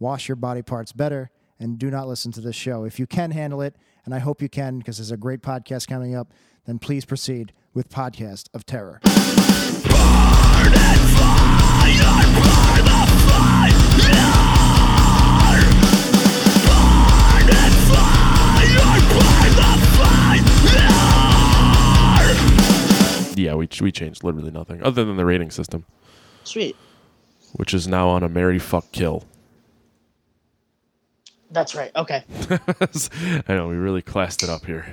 wash your body parts better and do not listen to this show. If you can handle it, and I hope you can because there's a great podcast coming up, then please proceed with Podcast of Terror. Yeah, we we changed literally nothing other than the rating system, Sweet. which is now on a Mary fuck kill. That's right. Okay. I know we really classed it up here.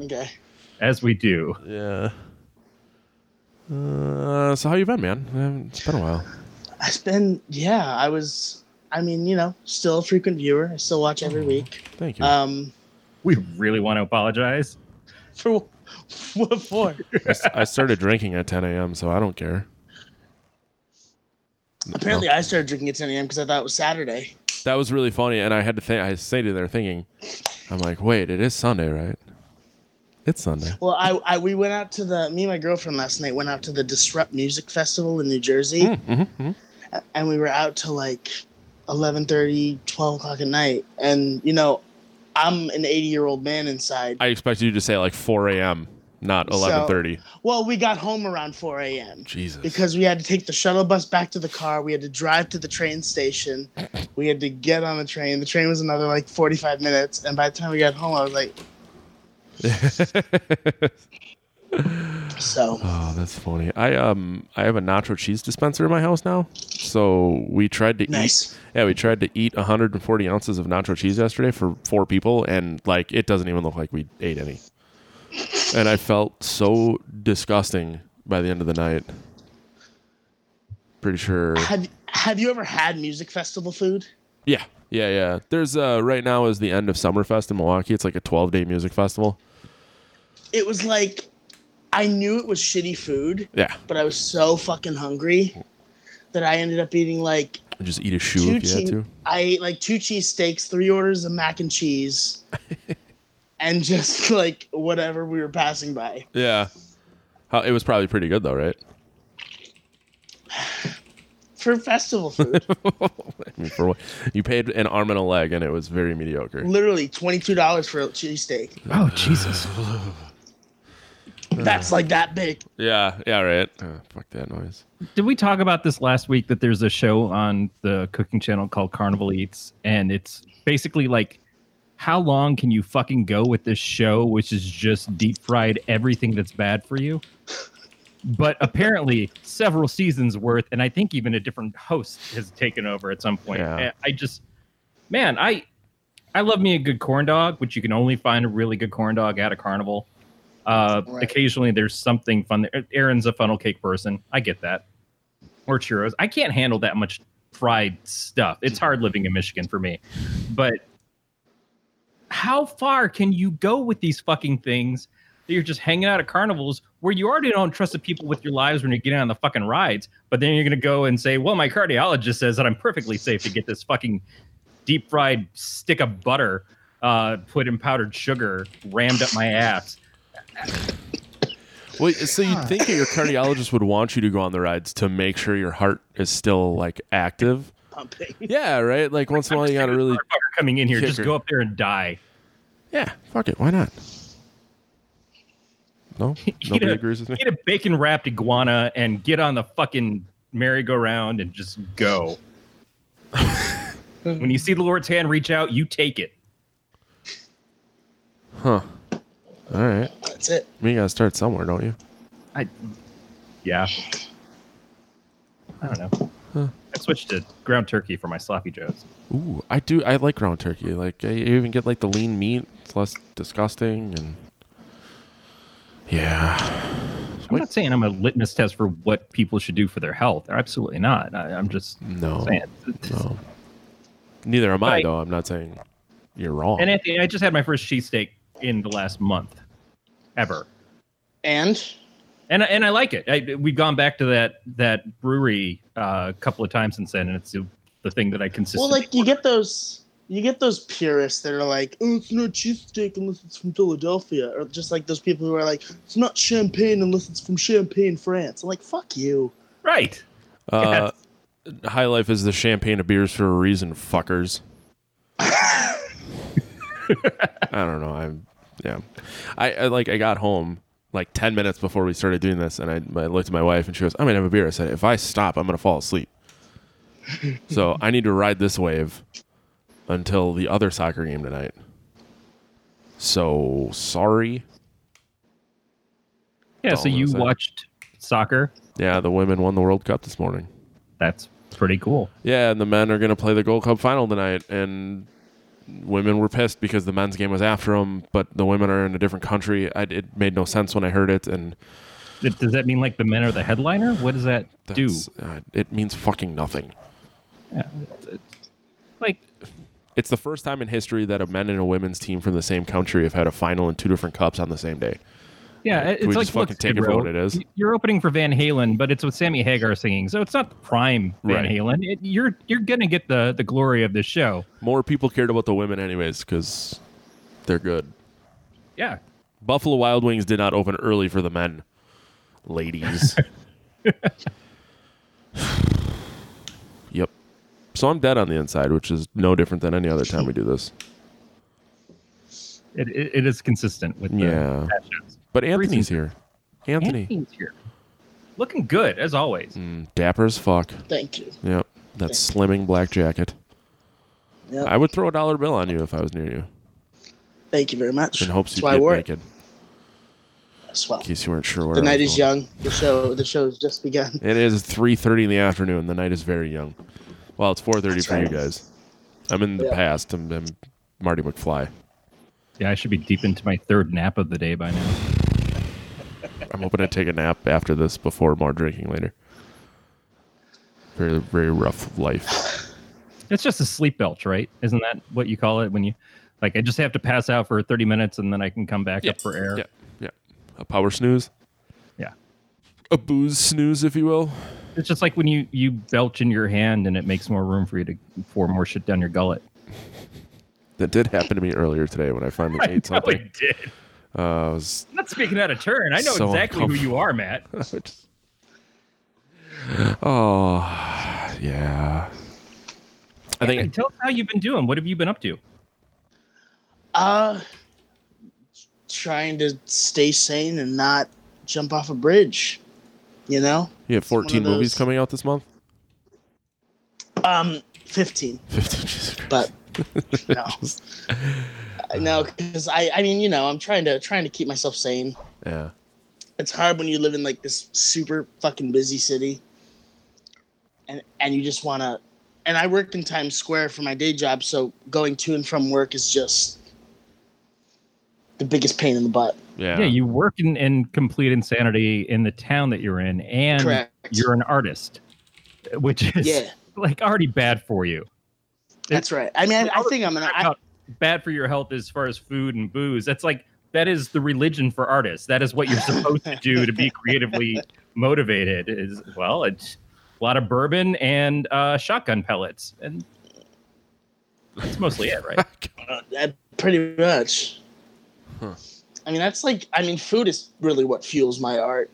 Okay. as we do. Yeah. Uh, so how you been, man? Um, It's been a while. I've been, yeah, I was, I mean, you know, still a frequent viewer. I still watch every week. Thank you. Um, We really want to apologize. for what for? I started drinking at 10 a.m., so I don't care. Apparently, I started drinking at 10 a.m. because I thought it was Saturday. That was really funny, and I had to think. I stayed there thinking, I'm like, wait, it is Sunday, right? It's Sunday. Well, I, I we went out to the me and my girlfriend last night went out to the Disrupt Music Festival in New Jersey, Mm-hmm. a- and we were out till like 11:30, 12 o'clock at night. And you know, I'm an 80 year old man inside. I expected you to say like 4 a.m., not 11:30. well, we got home around 4 a.m. Jesus. because we had to take the shuttle bus back to the car. We had to drive to the train station. We had to get on the train. The train was another like 45 minutes. And by the time we got home, I was like, so Oh, that's funny. I um I have a nacho cheese dispenser in my house now. So we tried to eat nice. Yeah, we tried to eat 140 ounces of nacho cheese yesterday for four people, and like it doesn't even look like we ate any. And I felt so disgusting by the end of the night. Pretty sure. Have Have you ever had music festival food? Yeah, yeah, yeah. There's uh right now is the end of Summerfest in Milwaukee. It's like a 12 day music festival. It was like I knew it was shitty food, Yeah, but I was so fucking hungry that I ended up eating like just eat a shoe if you had to. I ate like two cheesesteaks, three orders of mac and cheese, and just like whatever we were passing by. Yeah. How, it was probably pretty good though, right? For festival food, for what you paid an arm and a leg, and it was very mediocre. literally twenty two dollars for a cheesesteak. Oh Jesus! That's like that big. Yeah, yeah, right. Oh, fuck that noise. Did we talk about this last week? That there's a show on the cooking channel called Carnival Eats, and it's basically like, how long can you fucking go with this show, which is just deep fried everything that's bad for you? But apparently, several seasons worth, and I think even a different host has taken over at some point. Yeah. I just, man, I, I love me a good corn dog, which you can only find a really good corn dog at a carnival. Uh, Right. Occasionally, there's something fun. there. Aaron's a funnel cake person. I get that. Or churros. I can't handle that much fried stuff. It's hard living in Michigan for me. But how far can you go with these fucking things that you're just hanging out at carnivals where you already don't trust the people with your lives when you're getting on the fucking rides, but then you're gonna go and say, Well, my cardiologist says that I'm perfectly safe to get this fucking deep fried stick of butter uh, put in powdered sugar rammed up my ass. Well, so you'd think that your cardiologist would want you to go on the rides to make sure your heart is still like active. Pumping. Yeah, right. Like once in a while, you gotta really. Coming in here, just kicker. go up there and die. Yeah, fuck it. Why not? No, nobody a- agrees with me. Get a bacon wrapped iguana and get on the fucking merry-go-round and just go. when you see the Lord's hand reach out, you take it. Huh. All right. That's it. You gotta start somewhere, don't you? I, yeah. I don't know. I switched to ground turkey for my sloppy joes. Ooh, I do. I like ground turkey. Like I you even get like the lean meat. It's less disgusting and. Yeah. I'm not saying I'm a litmus test for what people should do for their health. Absolutely not. I, I'm just No. saying. No. Neither am I, Right. though. I'm not saying you're wrong. And Anthony, I just had my first cheesesteak in the last month, ever, And and and I like it. I, we've gone back to that that brewery uh, a couple of times since then, and it's the, the thing that I consistently. well, consistently. like you get those, you get those purists that are like, oh, it's not cheesesteak unless it's from Philadelphia, or just like those people who are like, it's not champagne unless it's from Champagne, France. I'm like, fuck you. right. uh, High Life is the champagne of beers for a reason, fuckers. I don't know. I'm yeah. I, I like I got home like ten minutes before we started doing this, and I, I looked at my wife and she goes, "I'm gonna have a beer." I said, "If I stop, I'm gonna fall asleep." so I need to ride this wave until the other soccer game tonight. So sorry. Yeah. That's So you watched soccer. Yeah, the women won the World Cup this morning. That's pretty cool. Yeah, and the men are going to play the Gold Cup final tonight, and women were pissed because the men's game was after them, but the women are in a different country. I, it made no sense when I heard it, and Does that mean like the men are the headliner? What does that do? uh, it means fucking nothing. Like, It's the first time in history that a men and a women's team from the same country have had a final in two different cups on the same day. Yeah, it's we like just fucking take it for what it is? You're opening for Van Halen, but it's with Sammy Hagar singing, so it's not prime Van Right. Halen. It, you're you're gonna get the the glory of the show. More people cared about the women, anyways, because they're good. Yeah, Buffalo Wild Wings did not open early for the men, ladies. yep. So I'm dead on the inside, which is no different than any other time we do this. it, it, it is consistent with the Yeah. past shows. But Anthony's here. Anthony. Anthony's here, looking good as always. Mm, dapper as fuck. Thank you. Yep. That slimming black jacket. Yep. I would throw a dollar bill on you if I was near you Thank you very much. in hopes you'd why get wore it naked. as well. In case you weren't sure where The I night was is going. young. The show, the show has just begun. It is 3:30 in the afternoon. The night is very young. Well, it's 4:30 That's for right. you guys. I'm in the Yeah. past. I'm, I'm Marty McFly. Yeah, I should be deep into my third nap of the day by now. I'm hoping to take a nap after this before more drinking later. Very very rough life. It's just a sleep belch, right? Isn't that what you call it when you like? I just have to pass out for 30 minutes and then I can come back up for air. Yeah, yeah. A power snooze. Yeah. A booze snooze, if you will. It's just like when you you belch in your hand and it makes more room for you to pour more shit down your gullet. That did happen to me earlier today when I finally I ate something. it did. Uh, was I'm not speaking out of turn. I know So exactly who you are, Matt. just- oh, yeah. I Hey, think tell us how you've been doing. What have you been up to? Uh, trying to stay sane and not jump off a bridge. You know, you have 14 movies those- coming out this month. um, fifteen, 15. Jesus but no, I Uh, know because I, I mean, you know, I'm trying to trying to keep myself sane. Yeah. It's hard when you live in like this super fucking busy city, and and you just want to. And I work in Times Square for my day job, so going to and from work is just the biggest pain in the butt. Yeah. Yeah, you work in, in complete insanity in the town that you're in, and Correct. you're an artist, which is Yeah, like already bad for you. that's right. I mean, I, I think I'm an. I, About bad for your health as far as food and booze. That's like that is the religion for artists. That is what you're supposed to do to be creatively motivated. Is well, it's a lot of bourbon and uh, shotgun pellets, and that's mostly it, right? Uh, pretty much. Huh. I mean, that's like. I mean, food is really what fuels my art.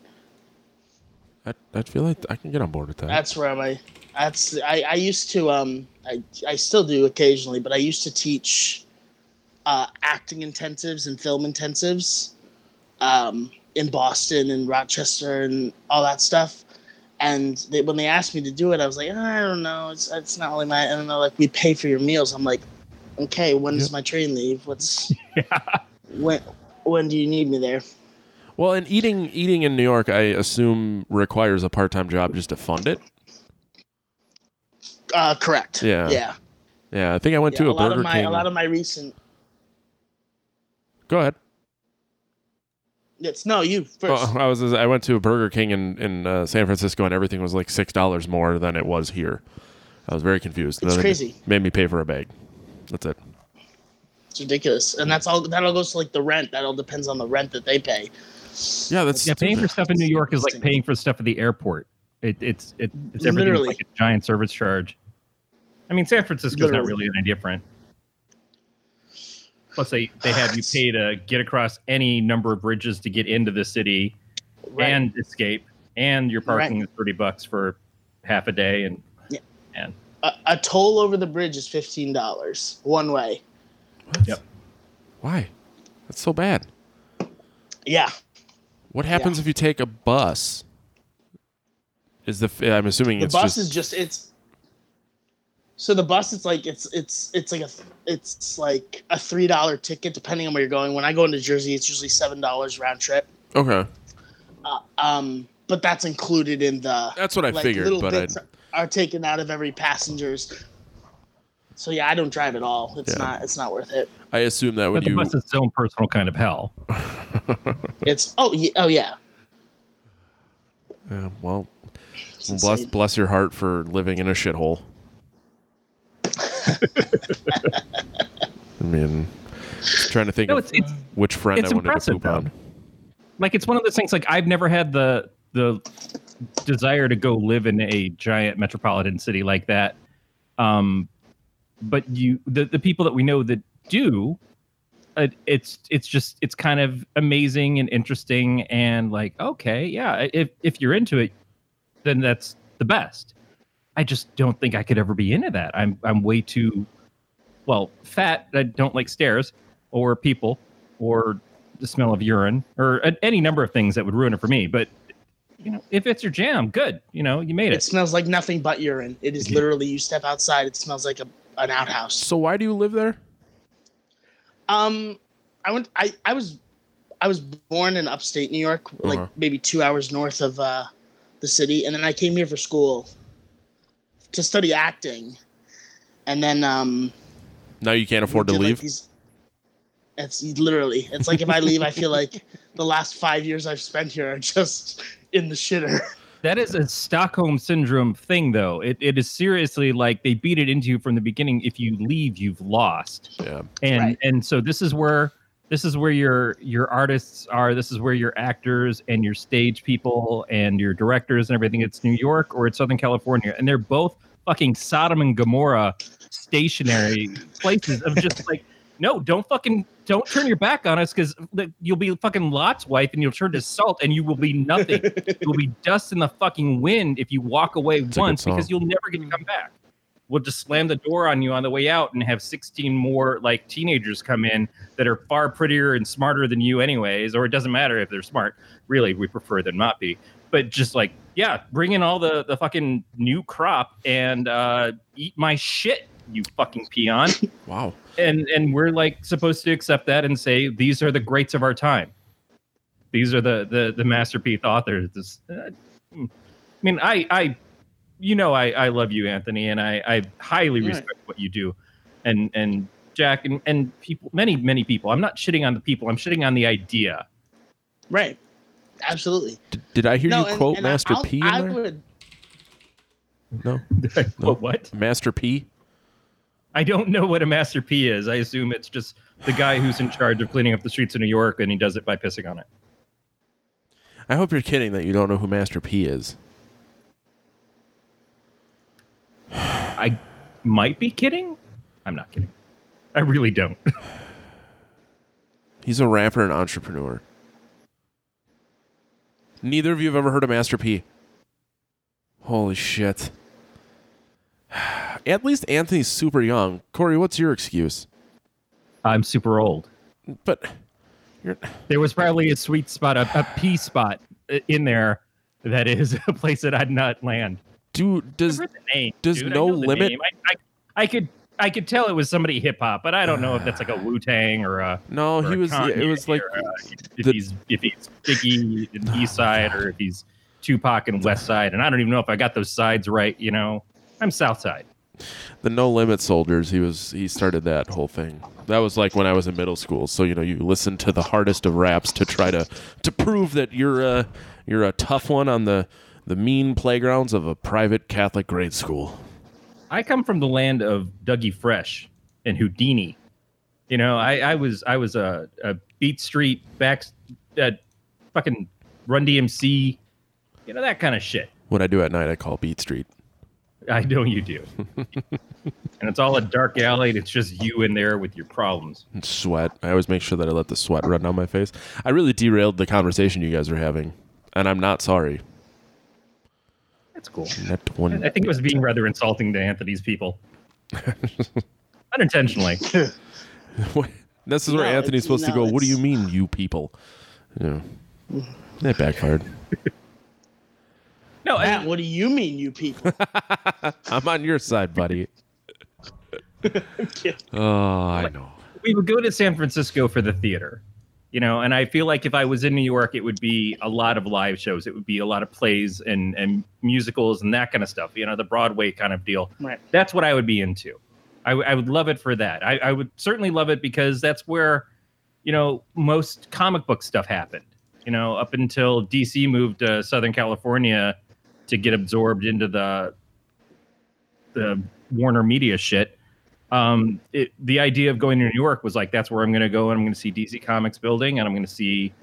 I, I feel like I can get on board with that. That's where my. That's I. I used to. Um. I. I still do occasionally, but I used to teach, uh, acting intensives and film intensives, um, in Boston and Rochester and all that stuff. And they, when they asked me to do it, I was like, I don't know. It's it's not really my. I don't know. Like we pay for your meals. I'm like, okay. When does my train leave? What's when? When do you need me there? well, and eating eating in New York, I assume requires a part time job just to fund it. Uh, correct. Yeah. Yeah. Yeah, I think I went yeah. to a a, lot Burger of my King. a lot of my recent. Go ahead. It's no you first. Oh, I was I went to a Burger King in in uh, San Francisco and everything was like six dollars more than it was here, I was very confused. It's Then they crazy. Made me pay for a bag. That's it. It's ridiculous, and that's all. That all goes to like the rent. That all depends on the rent that they pay. Yeah, that's Yeah, paying for stuff in New York is like paying for stuff at the airport. It, it's it, it's everything Literally. like a giant service charge. I mean, San Francisco's not Literally. really any different. Plus, they they have you pay to get across any number of bridges to get into the city Right. and escape, and your parking is thirty bucks for half a day. And Yeah. and a, a toll over the bridge is fifteen dollars one way. Yep. Why? That's so bad. Yeah, What happens if you take a bus? Is the I'm assuming the it's bus just is just it's. So the bus, it's like it's it's it's like a it's like a three dollar ticket depending on where you're going. When I go into Jersey, it's usually seven dollars round trip. okay. Uh, um, but that's included in the. That's what I like, figured, little but I bits are taken out of every passenger's. So yeah, I don't drive at all. It's Yeah. not. It's not worth it. I assume that when but the you bus is its own personal kind of hell. It's oh yeah, oh yeah. Yeah, well, bless bless your heart for living in a shithole. I mean, trying to think No, of it's it's which friend it's I wanted to poop though. on. like it's one of those things like I've never had the the desire to go live in a giant metropolitan city like that. Um but you the, the people that we know that do uh, it's it's just it's kind of amazing and interesting and like okay yeah if if you're into it then that's the best i just don't think i could ever be into that i'm i'm way too well fat i don't like stairs or people or the smell of urine or any number of things that would ruin it for me but you know if it's your jam good you know you made It it smells like nothing but urine. It is literally you step outside, it smells like a an outhouse. So why do you live there? Um, I went. I I was, I was born in upstate New York, like Uh-huh. maybe two hours north of uh, the city, and then I came here for school to study acting, and then um. Now you can't afford to did, like, leave. these- it's literally. It's like if I leave, I feel like the last five years I've spent here are just in the shitter. That is a Stockholm syndrome thing, though. It, it is seriously like they beat it into you from the beginning. If you leave, you've lost. yeah. And Right. and so this is where this is where your your artists are. This is where your actors and your stage people and your directors and everything. It's New York or it's Southern California, and they're both fucking Sodom and Gomorrah stationary places of just like. No, don't fucking don't turn your back on us because you'll be fucking Lot's wife and you'll turn to salt and you will be nothing. You'll be dust in the fucking wind if you walk away good once because you'll never get to come back. We'll just slam the door on you on the way out and have 16 more like teenagers come in that are far prettier and smarter than you, anyways. Or it doesn't matter if they're smart. Really, we prefer them not be. But just like, yeah, bring in all the the fucking new crop and uh, eat my shit, you fucking peon. Wow. and and we're like supposed to accept that and say these are the greats of our time. These are the the the masterpiece authors. This, uh, I mean, I I you know I I love you, Anthony, and I I highly Right. respect what you do, and and Jack and and people many many people. I'm not shitting on the people. I'm shitting on the idea. Right. Absolutely. D- did I hear no, you and- quote and Master I'll- P in I there? would. No. What what? Master P. I don't know what a master P is. I assume it's just the guy who's in charge of cleaning up the streets of New York, and he does it by pissing on it. I hope you're kidding that you don't know who Master P is. I might be kidding. I'm not kidding. I really don't. He's a rapper and entrepreneur. Neither of you have ever heard of Master P. Holy shit. At least Anthony's super young. Corey, what's your excuse? I'm super old. But you're There was probably a sweet spot, a, a P spot in there that is a place that I'd not land. dude does I've heard the name, does dude. No Limit-. I, I, I could I could tell it was somebody hip hop, but I don't know if that's like a Wu Tang or a. No, or he a was Kanye it was like uh, if the- he's if he's Biggie in the East Side or if he's Tupac and West Side, and I don't even know if I got those sides right. You know, I'm South Side. the No Limit Soldiers. He was he started that whole thing. That was like when I was in middle school. So you know, you listen to the hardest of raps to try to to prove that you're a you're a tough one on the the mean playgrounds of a private Catholic grade school. I come from the land of Dougie Fresh and Whodini. You know, I, I was I was a, a Beat Street back, uh, fucking Run DMC, you know that kind of shit. What I do at night, I call Beat Street. I know you do, and it's all a dark alley. And it's just you in there with your problems. And sweat. I always make sure that I let the sweat run down my face. I really derailed the conversation you guys are having, and I'm not sorry. That's cool. Not one. I think it was being rather insulting to Anthony's people, unintentionally. this is where No, Anthony's it's- supposed to go. What do you mean, you people? Yeah, that backfired. No, I, what do you mean, you people? I'm on your side, buddy. oh, I know. we would go to San Francisco for the theater, you know, and I feel like if I was in New York, it would be a lot of live shows. It would be a lot of plays and, and musicals and that kind of stuff, you know, the Broadway kind of deal. right. That's what I would be into. I, w- I would love it for that. I, I would certainly love it because that's where, you know, most comic book stuff happened, you know, up until DC moved to Southern California to get absorbed into the, the Warner Media shit um, it, the idea of going to New York was like that's where I'm going to go and I'm going to see DC Comics building and I'm going to see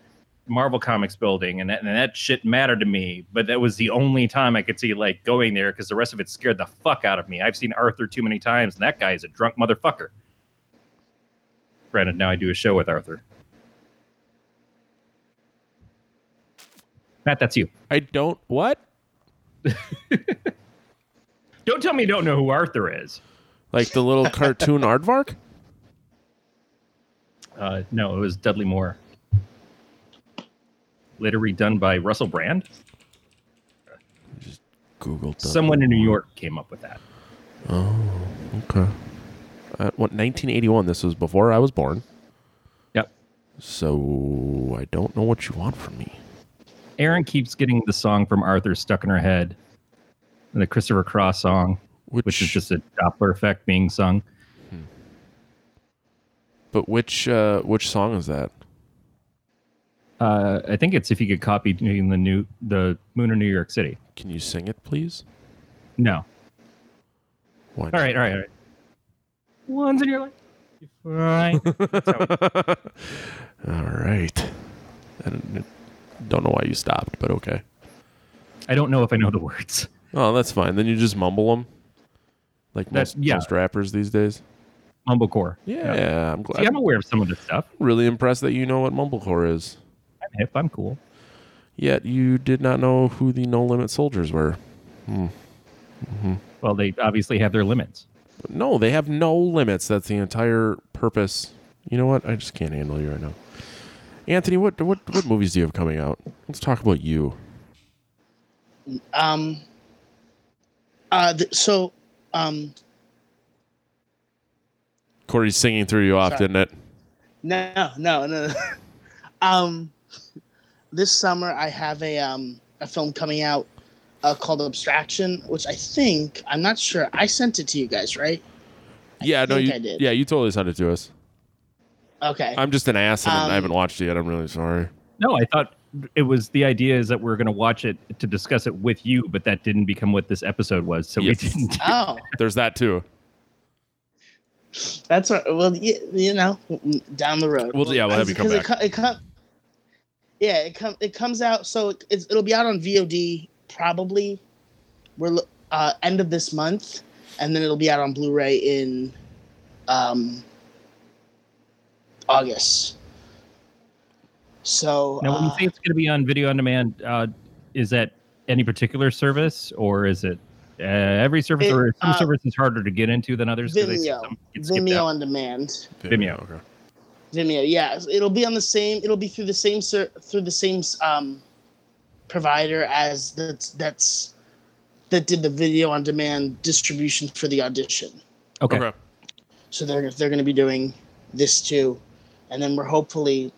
Marvel Comics building and that, and that shit mattered to me. But that was the only time I could see like going there because the rest of it scared the fuck out of me. I've seen Arthur too many times and that guy is a drunk motherfucker. Granted, now I do a show with Arthur. Matt, that's you. I don't. What? Don't tell me you don't know who Arthur is. Like the little cartoon aardvark? Uh, no, it was Dudley Moore. Later redone by Russell Brand. Just Google. Someone in New York came up with that. Oh, okay. Uh, what? 1981. This was before I was born. Yep. So I don't know what you want from me. Aaron keeps getting the song from Arthur stuck in her head, the Christopher Cross song, Which, which is just a Doppler effect being sung. But which uh, which song is that? Uh, I think it's if you could copy in the new the Moon of New York City. Can you sing it, please? No. Why? All right, all right, all right. Once in your life. you find- That's how it- All right. I don't, don't know why you stopped, but okay. I don't know if I know the words. Oh, that's fine. Then you just mumble them, like That's- most, yeah. most rappers these days. Mumblecore. Yeah, I'm glad. See, I'm aware of some of this stuff. really impressed that you know what mumblecore is. I'm hip. I'm cool. Yet you did not know who the No Limit Soldiers were. Well, they obviously have their limits. No, they have no limits. That's the entire purpose. You know what? I just can't handle you right now. Anthony, what what what movies do you have coming out? Let's talk about you. Um. Uh. th- so, um. Corey's singing through you off, Sorry. didn't it? No, no, no. no. um, this summer I have a um a film coming out uh, called Abstraction, which I think I'm not sure. I sent it to you guys, right? yeah, no, think you, I did. yeah, you totally sent it to us. Okay. I'm just an ass and I Um, haven't watched it yet. I'm really sorry. No, I thought it was the idea is that we are going to watch it to discuss it with you, but that didn't become what this episode was. So Yes. we didn't. oh, There's that too. that's right. Well, you, you know, down the road. Well, yeah, we'll have you come Because It, co- it com- yeah, it com- it comes out. So it, it's, it'll be out on VOD probably. We're uh, end of this month, and then it'll be out on Blu-ray in um, August. So Now, when you uh, say it's going to be on video on demand, uh, is that any particular service, or is it uh, every service, It, or some uh, services harder to get into than others? I see Vimeo, some Vimeo out. on demand. Vimeo. Okay. Vimeo, yeah, it'll be on the same. It'll be through the same ser- through the same um, provider as that's that's that did the video on demand distribution for the audition. Okay. Okay. So they're they're going to be doing this too, and then we're hopefully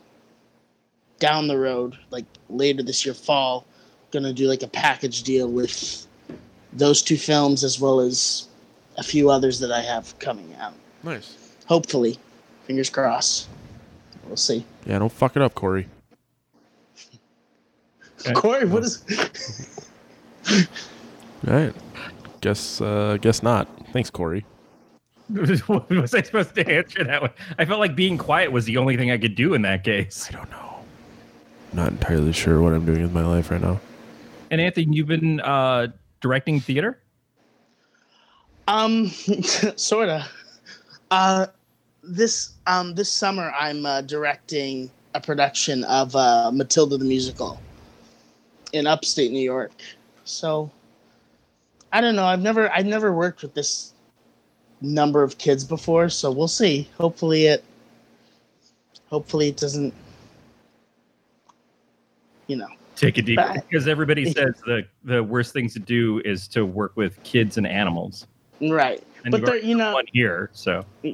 down the road, like later this year, fall, going to do like a package deal with those two films as well as a few others that I have coming out. Nice. Hopefully, fingers crossed. We'll see. Yeah, don't fuck it up, Corey. Okay. Corey, what is? All right. Guess uh guess not. Thanks, Corey. was I supposed to answer that one? I felt like being quiet was the only thing I could do in that case. I don't know. Not entirely sure what I'm doing with my life right now. And Anthony, you've been uh, directing theater. Um, sorta. Uh, this um this summer I'm uh, directing a production of uh, Matilda the musical in upstate New York. So I don't know. I've never I've never worked with this number of kids before, so we'll see. Hopefully it hopefully it doesn't you know. Take a deep But- because everybody says the the worst things to do is to work with kids and animals. Right. And but you've there you know one here, so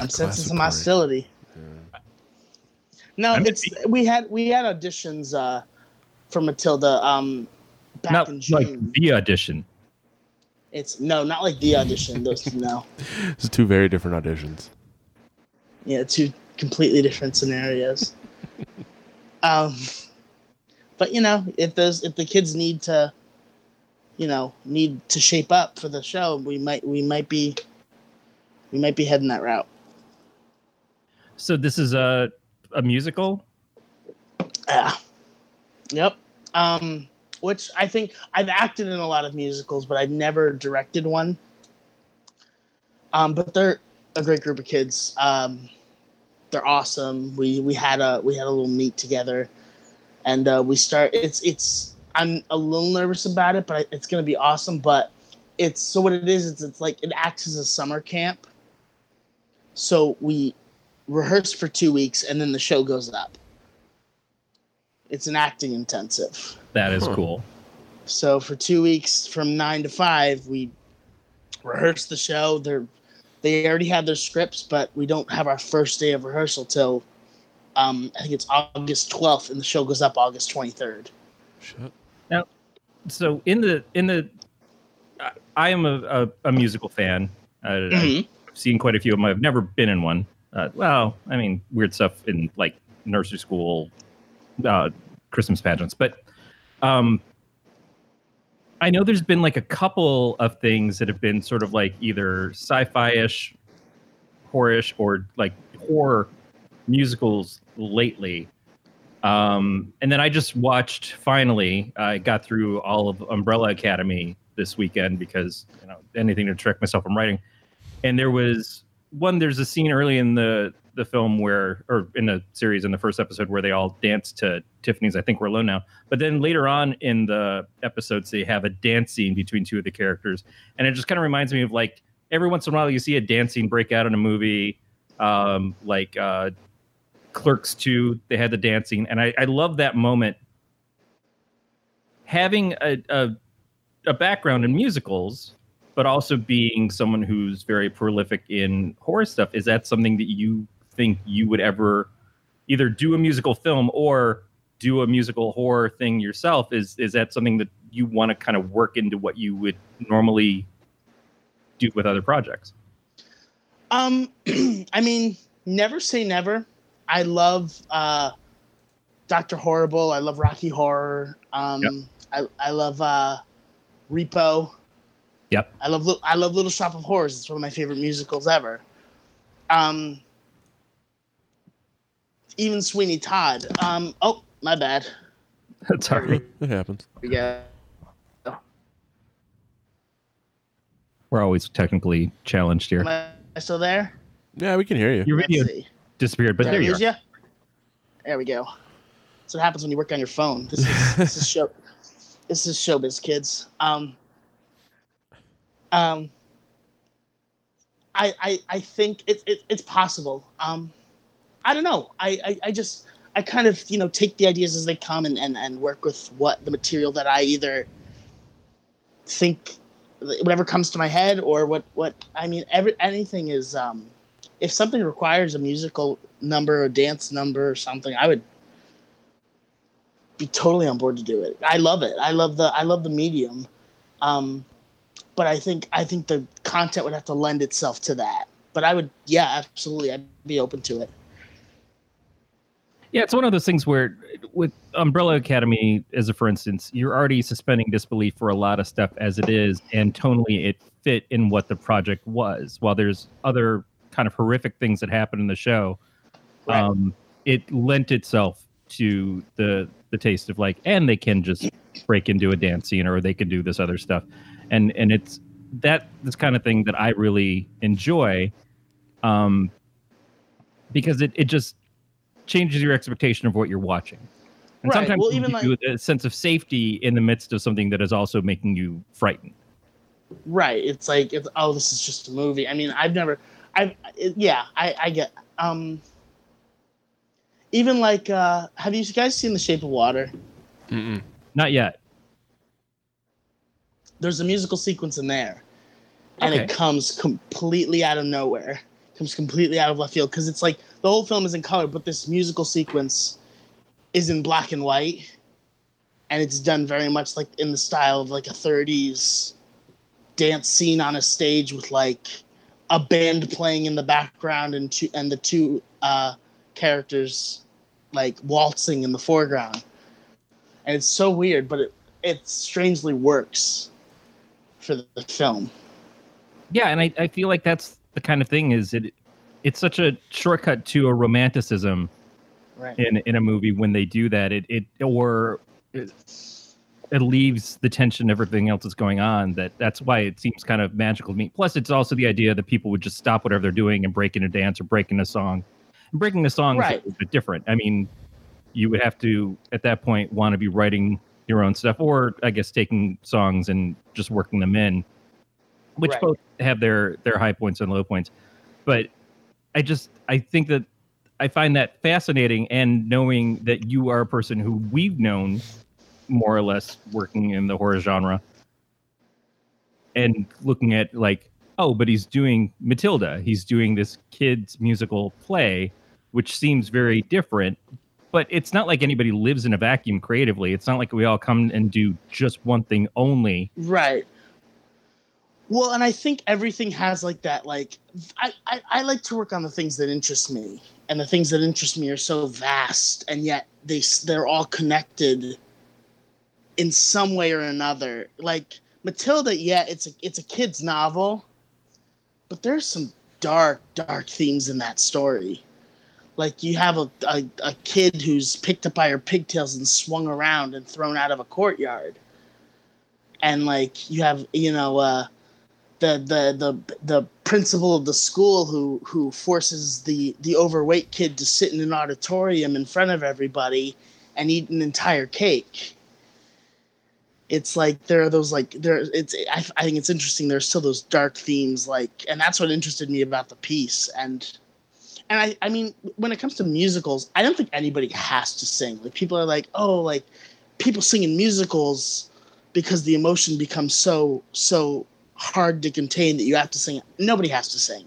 I'm sensing some Corey. hostility. No, I'm it's we had we had auditions uh for Matilda um back not in like the audition. It's no, not like the audition. Those no, It's two very different auditions. yeah, two completely different scenarios. um, but you know, if those if the kids need to, you know, need to shape up for the show, we might we might be we might be heading that route. So this is a a musical. Yeah. Yep. Um, which I think I've acted in a lot of musicals, but I've never directed one. Um, but they're a great group of kids. Um, they're awesome. We we had a we had a little meet together, and uh, we start. It's it's. I'm a little nervous about it, but it's gonna be awesome. But it's so what it is. It's it's like it acts as a summer camp. So we rehearse for two weeks, and then the show goes up. It's an acting intensive. That is Huh. cool. So for two weeks from nine to five, we rehearse the show. They're they already have their scripts, but we don't have our first day of rehearsal till um, I think it's August twelfth, and the show goes up August twenty third. Shut. So in the in the, I- I am a, a, a musical fan. Uh, I've seen quite a few of them. I've never been in one. Uh, well, I mean, weird stuff in like nursery school, uh, Christmas pageants, but um, I know there's been like a couple of things that have been sort of like either sci-fi-ish, horror-ish, or like horror musicals lately. Um, and then I just watched finally. I got through all of Umbrella Academy this weekend because you know anything to distract myself from writing. And there was one. There's a scene early in the the film where, or in the series, in the first episode, where they all dance to Tiffany's. I think we're alone now. But then later on in the episodes, they have a dance scene between two of the characters, and it just kind of reminds me of like every once in a while you see a dance scene break out in a movie, um, like uh, Clerks 2, they had the dancing, and I, I love that moment. Having a, a a background in musicals, but also being someone who's very prolific in horror stuff, is that something that you think you would ever either do a musical film or do a musical horror thing yourself? Is is that something that you want to kind of work into what you would normally do with other projects? Um, I mean, never say never. I love uh, Doctor Horrible. I love Rocky Horror. Um, Yep. I I love uh, Repo. Yep. I love I love Little Shop of Horrors. It's one of my favorite musicals ever. Um, even Sweeney Todd. Um, oh, my bad. That's all right. It happens. Yeah. we go. We're always technically challenged here. Am I still there? Yeah, we can hear you. Your video disappeared, but Did I there you are. ya? There we go. That's what happens when you work on your phone. This is this is show this is showbiz kids. Um um I I I think it, it it's possible. Um I don't know. I, I I just I kind of, you know, take the ideas as they come and, and, and work with what the material that I either think whatever comes to my head or what what I mean every anything is um if something requires a musical number or dance number or something, I would be totally on board to do it. I love it. I love the I love the medium. Um, but I think I think the content would have to lend itself to that. But I would, yeah, absolutely, I'd be open to it. Yeah, it's one of those things where, with Umbrella Academy, as a for instance, you're already suspending disbelief for a lot of stuff as it is, and tonally it fit in what the project was. While there's other kind of horrific things that happen in the show, Right. um, it lent itself to the the taste of like, and they can just break into a dance scene, or they can do this other stuff, and and it's that this kind of thing that I really enjoy, um, because it it just changes your expectation of what you're watching. And Right. sometimes Well, it even gives you a sense of safety in the midst of something that is also making you frightened. Right. It's like it's oh, this is just a movie. I mean, I've never, I've it, yeah, I I get um. Even like, uh have you guys seen The Shape of Water? Mm-mm. Not yet. There's a musical sequence in there, and it comes completely out of nowhere. Comes completely out of left field because it's like the whole film is in color, but this musical sequence is in black and white, and it's done very much like in the style of like a 30s dance scene on a stage with like a band playing in the background and two and the two uh, characters like waltzing in the foreground, and it's so weird, but it it strangely works for the film. Yeah, and I, I feel like that's the kind of thing is it it's such a shortcut to a romanticism Right. in in a movie when they do that. It it or it, it leaves the tension everything else that's going on that that's why it seems kind of magical to me plus it's also the idea that people would just stop whatever they're doing and break into dance or break into a song and breaking the song is a bit different i mean you would have to at that point want to be writing your own stuff or i guess taking songs and just working them in which Right. both have their their high points and low points but i just i think that i find that fascinating and knowing that you are a person who we've known more or less working in the horror genre and looking at like oh but he's doing matilda. He's doing this kids musical play which seems very different but it's not like anybody lives in a vacuum creatively. It's not like we all come and do just one thing only. Right. Well, and I think everything has like that. Like, I, I, I like to work on the things that interest me, and the things that interest me are so vast, and yet they they're all connected in some way or another. Like Matilda, yeah, it's a it's a kid's novel, but there's some dark, dark themes in that story. Like you have a, a, a kid who's picked up by her pigtails and swung around and thrown out of a courtyard and like you have you know uh the the the the principal of the school who who forces the the overweight kid to sit in an auditorium in front of everybody and eat an entire cake. It's like there are those like there it's I, I think it's interesting there's still those dark themes like and that's what interested me about the piece. And and I, I mean when it comes to musicals i don't think anybody has to sing. Like people are like oh like people sing in musicals because the emotion becomes so so hard to contain that you have to sing. Nobody has to sing.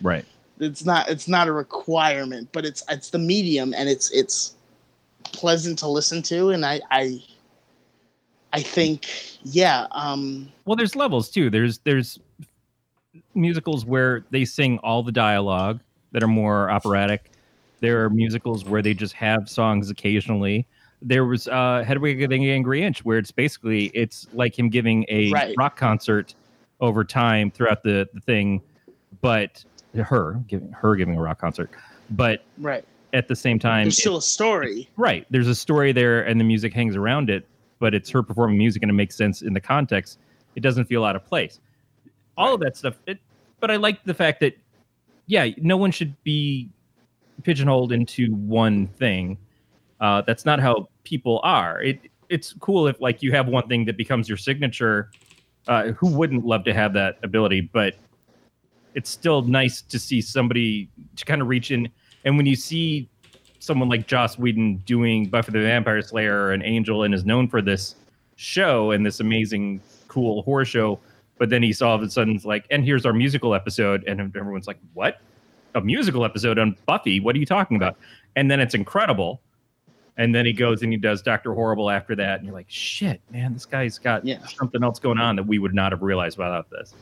Right. It's not it's not a requirement but it's it's the medium and it's it's pleasant to listen to. And i i i think yeah um well there's levels too. There's there's musicals where they sing all the dialogue that are more operatic. There are musicals where they just have songs occasionally. There was uh hedwig and the angry inch where it's basically it's like him giving a Right. rock concert over time throughout the, the thing but her giving her giving a rock concert but right at the same time there's still a story Right. There's a story there and the music hangs around it, but it's her performing music and it makes sense in the context. It doesn't feel out of place. All of that stuff. It, but I like the fact that, yeah, no one should be pigeonholed into one thing. Uh, that's not how people are. It it's cool if like you have one thing that becomes your signature. Uh, who wouldn't love to have that ability? But it's still nice to see somebody to kind of reach in. And when you see someone like Joss Whedon doing Buffy the Vampire Slayer or an Angel and is known for this show and this amazing, cool horror show, but then he saw all of a sudden like, and here's our musical episode, and everyone's like, what? A musical episode on Buffy? What are you talking about? And then it's incredible. And then he goes and he does Doctor Horrible after that, and you're like, shit, man, this guy's got Yeah. something else going on that we would not have realized without this.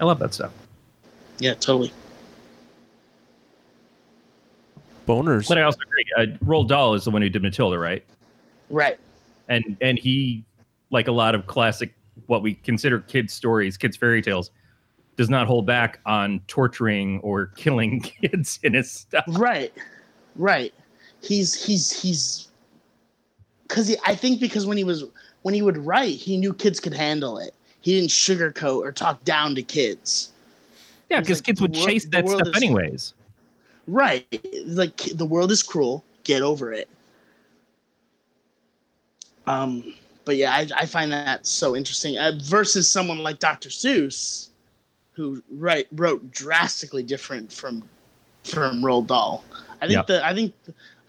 I love that stuff. yeah totally boners. But I also agree. Uh, Roald Dahl is the one who did Matilda, right? Right. And and he, like a lot of classic, what we consider kids stories, kids fairy tales, does not hold back on torturing or killing kids in his stuff. Right. Right. He's he's he's because he, I think because when he was when he would write, he knew kids could handle it. He didn't sugarcoat or talk down to kids. Yeah, because like kids would wor- chase that stuff is- anyways. Right. Like the world is cruel. Get over it. Um, but yeah, I, I find that so interesting. Uh, versus someone like Dr. Seuss, who write wrote drastically different from from Roald Dahl. I think Yeah. the I think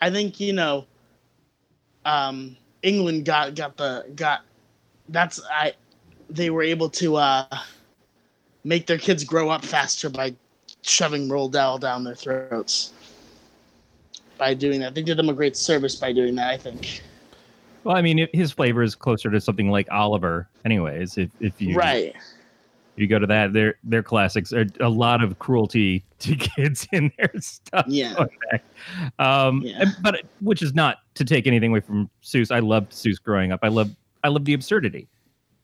I think you know, um, England got got the got that's I they were able to uh make their kids grow up faster by shoving Roald Dahl down their throats. By doing that, they did them a great service by doing that. I think. Well, I mean, his flavor is closer to something like Oliver, anyways. If if you Right. You go to that, their their classics are a lot of cruelty to kids in their stuff. Yeah. Um, Yeah. but which is not to take anything away from Seuss. I loved Seuss growing up. I love I love the absurdity.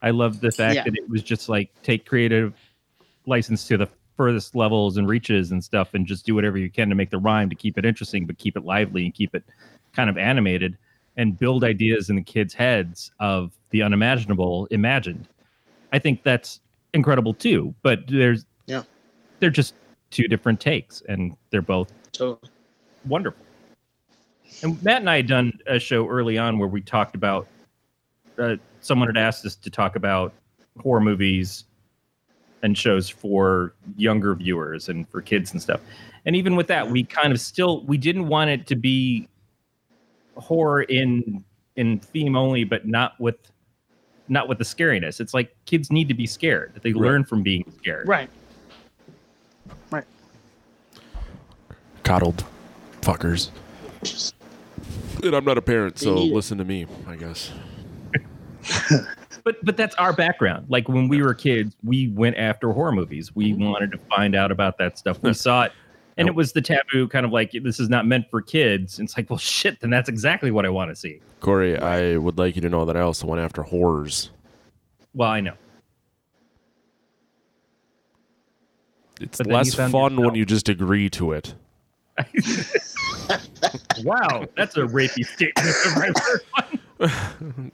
I love the fact Yeah. that it was just like take creative license to the furthest levels and reaches and stuff, and just do whatever you can to make the rhyme to keep it interesting, but keep it lively and keep it kind of animated and build ideas in the kids' heads of the unimaginable imagined. I think that's incredible too. But there's Yeah. they're just two different takes, and they're both so wonderful. And Matt and I had done a show early on where we talked about. Uh, someone had asked us to talk about horror movies and shows for younger viewers and for kids and stuff. And even with that, we kind of still we didn't want it to be horror in in theme only, but not with not with the scariness. It's like kids need to be scared. They Right. learn from being scared. Right. Right. Coddled fuckers. And I'm not a parent, so They need it. listen to me, I guess. but but that's our background. Like when we were kids, we went after horror movies. We Mm-hmm. wanted to find out about that stuff. We saw it, and it was the taboo kind of like this is not meant for kids. And it's like, well, shit. Then that's exactly what I want to see. Corey, I would like you to know that I also went after horrors. Well, I know. It's But less found fun when you just agree to it. Wow, that's a rapey statement. of my first one.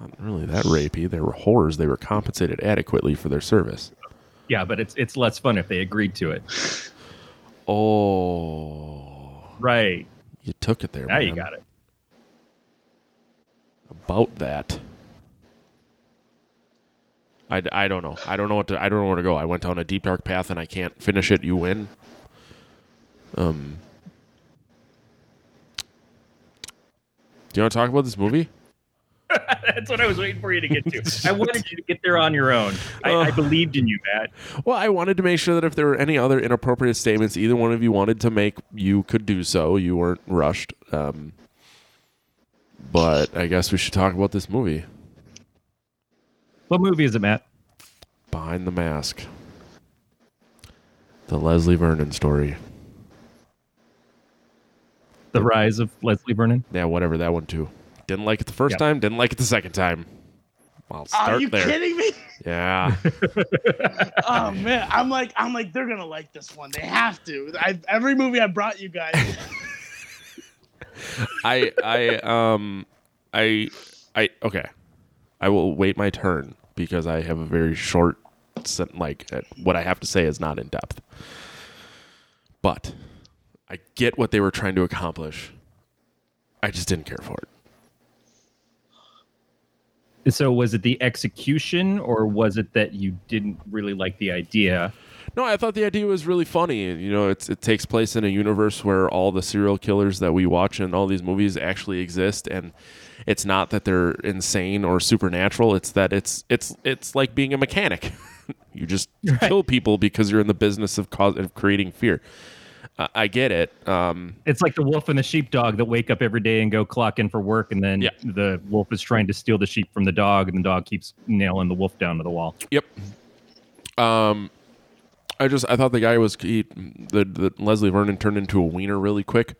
Not really that rapey. They were horrors. They were compensated adequately for their service. yeah, but it's it's less fun if they agreed to it. Oh, Right you took it there. now, you got it. About that. I, I don't know. I don't know what to. I don't know where to go. I went down a deep dark path and I can't finish it. You win. Um. Do you want to talk about this movie? That's what I was waiting for you to get to. I wanted you to get there on your own. I, I believed in you, Matt. Well, I wanted to make sure that if there were any other inappropriate statements either one of you wanted to make, you could do so. You weren't rushed. Um, but I guess we should talk about this movie, What movie is it, Matt? Behind the Mask. The Leslie Vernon story. The Rise of Leslie Vernon. Yeah, whatever, that one too. Didn't like it the first Yep. time, didn't like it the second time. I'll start Are you there. kidding me? Yeah. Oh man, I'm like, I'm like, they're gonna like this one. They have to. I, every movie I brought you guys. I I um I I okay. I will wait my turn because I have a very short like uh, what I have to say is not in depth. But I get what they were trying to accomplish. I just didn't care for it. So was it the execution or was it that you didn't really like the idea? No, I thought the idea was really funny. You know, it's it takes place in a universe where all the serial killers that we watch in all these movies actually exist, and it's not that they're insane or supernatural. It's that it's it's it's like being a mechanic. you just Right. kill people because you're in the business of cause of creating fear. I get it. Um, It's like the wolf and the sheepdog that wake up every day and go clock in for work, and then Yeah. the wolf is trying to steal the sheep from the dog, and the dog keeps nailing the wolf down to the wall. Yep. Um, I just I thought the guy was he, the the Leslie Vernon turned into a wiener really quick.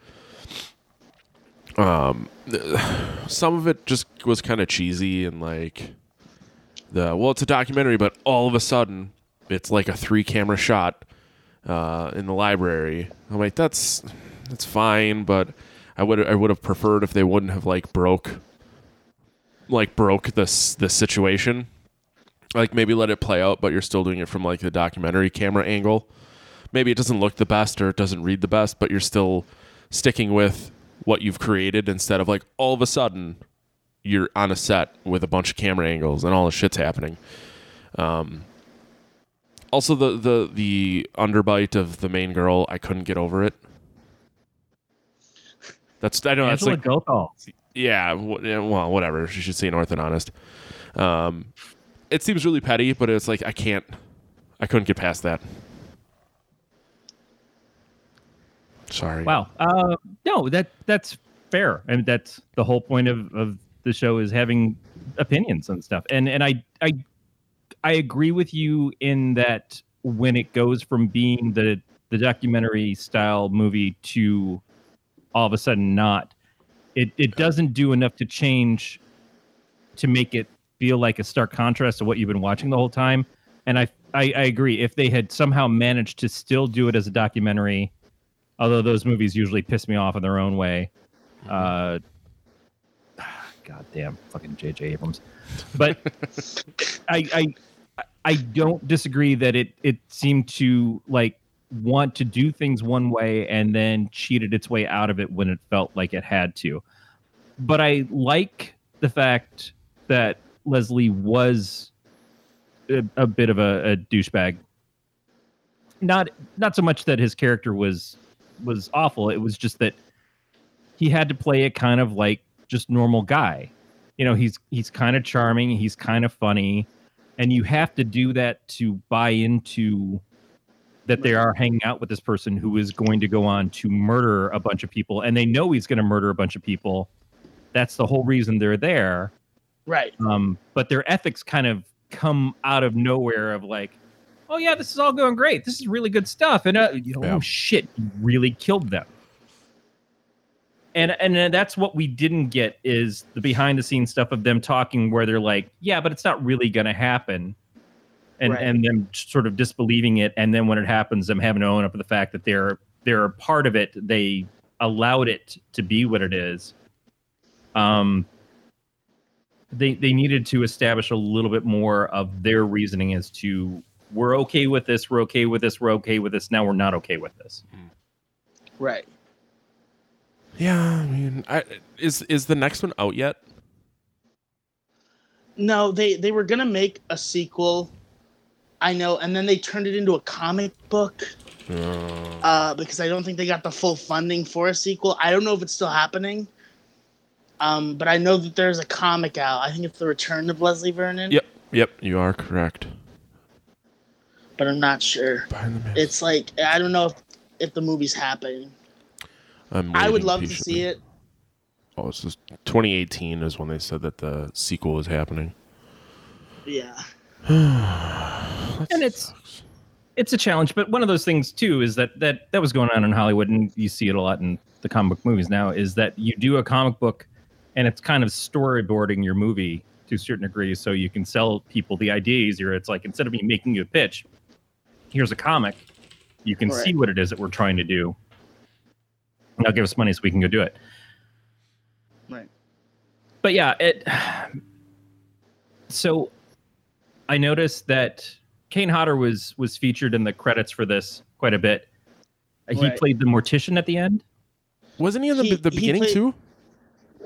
Um, some of it just was kind of cheesy and like the well, it's a documentary, but all of a sudden it's like a three camera shot uh, in the library. I'm like, that's that's fine, but I would I would have preferred if they wouldn't have like broke like broke this this situation. Like maybe let it play out, but you're still doing it from like the documentary camera angle. Maybe it doesn't look the best or it doesn't read the best, but you're still sticking with what you've created instead of like all of a sudden you're on a set with a bunch of camera angles and all the shit's happening. Um, also, the the the underbite of the main girl, I couldn't get over it. That's I don't know that's like Gothal. yeah, well, whatever. She should see an orthodontist. Um, it seems really petty, but it's like I can't, I couldn't get past that. Sorry. Wow. Uh, no, that that's fair. I mean, that's the whole point of, of the show is having opinions and stuff. And and I I I agree with you in that when it goes from being the the documentary style movie to all of a sudden not, it it doesn't do enough to change to make it feel like a stark contrast to what you've been watching the whole time. And I I, I agree. If they had somehow managed to still do it as a documentary although those movies usually piss me off in their own way. Uh, God damn, fucking J.J. Abrams. But I, I, I don't disagree that it it seemed to like want to do things one way and then cheated its way out of it when it felt like it had to. But I like the fact that Leslie was a, a bit of a, a douchebag. Not not so much that his character was was awful. It was just that he had to play it kind of like just normal guy. You know, he's he's kind of charming, he's kind of funny, and you have to do that to buy into that they are hanging out with this person who is going to go on to murder a bunch of people and they know he's going to murder a bunch of people. That's the whole reason they're there. Right. Um, but their ethics kind of come out of nowhere of like, oh yeah, this is all going great. This is really good stuff. And uh, you know, Yeah. oh shit, you really killed them. And and uh, that's what we didn't get is the behind the scenes stuff of them talking where they're like, yeah, but it's not really going to happen. And Right. and them sort of disbelieving it and then when it happens them having to own up to the fact that they're they're a part of it. They allowed it to be what it is. Um they they needed to establish a little bit more of their reasoning as to we're okay with this, we're okay with this, we're okay with this. Now we're not okay with this. Right. Yeah, I mean, I, is is the next one out yet? No, they they were gonna make a sequel. I know, and then they turned it into a comic book uh, because I don't think they got the full funding for a sequel. I don't know if it's still happening. Um, but I know that there's a comic out. I think it's the Return of Leslie Vernon. Yep, yep, you are correct. But I'm not sure. Behind the mask. It's like I don't know if if the movie's happening. I'm I would waiting love to see it. Oh, it's just 2018 is when they said that the sequel is happening. Yeah. And it's it's a challenge, but one of those things too is that that that was going on in Hollywood, and you see it a lot in the comic book movies now. Is that you do a comic book, and it's kind of storyboarding your movie to a certain degree, so you can sell people the idea easier. It's like instead of me making you a pitch, here's a comic, you can see what it is that we're trying to do. Now give us money so we can go do it. Right. But yeah, it. So, I noticed that Kane Hodder was was featured in the credits for this quite a bit. He Right. played the mortician at the end. Wasn't he in the, He- the he beginning played- too?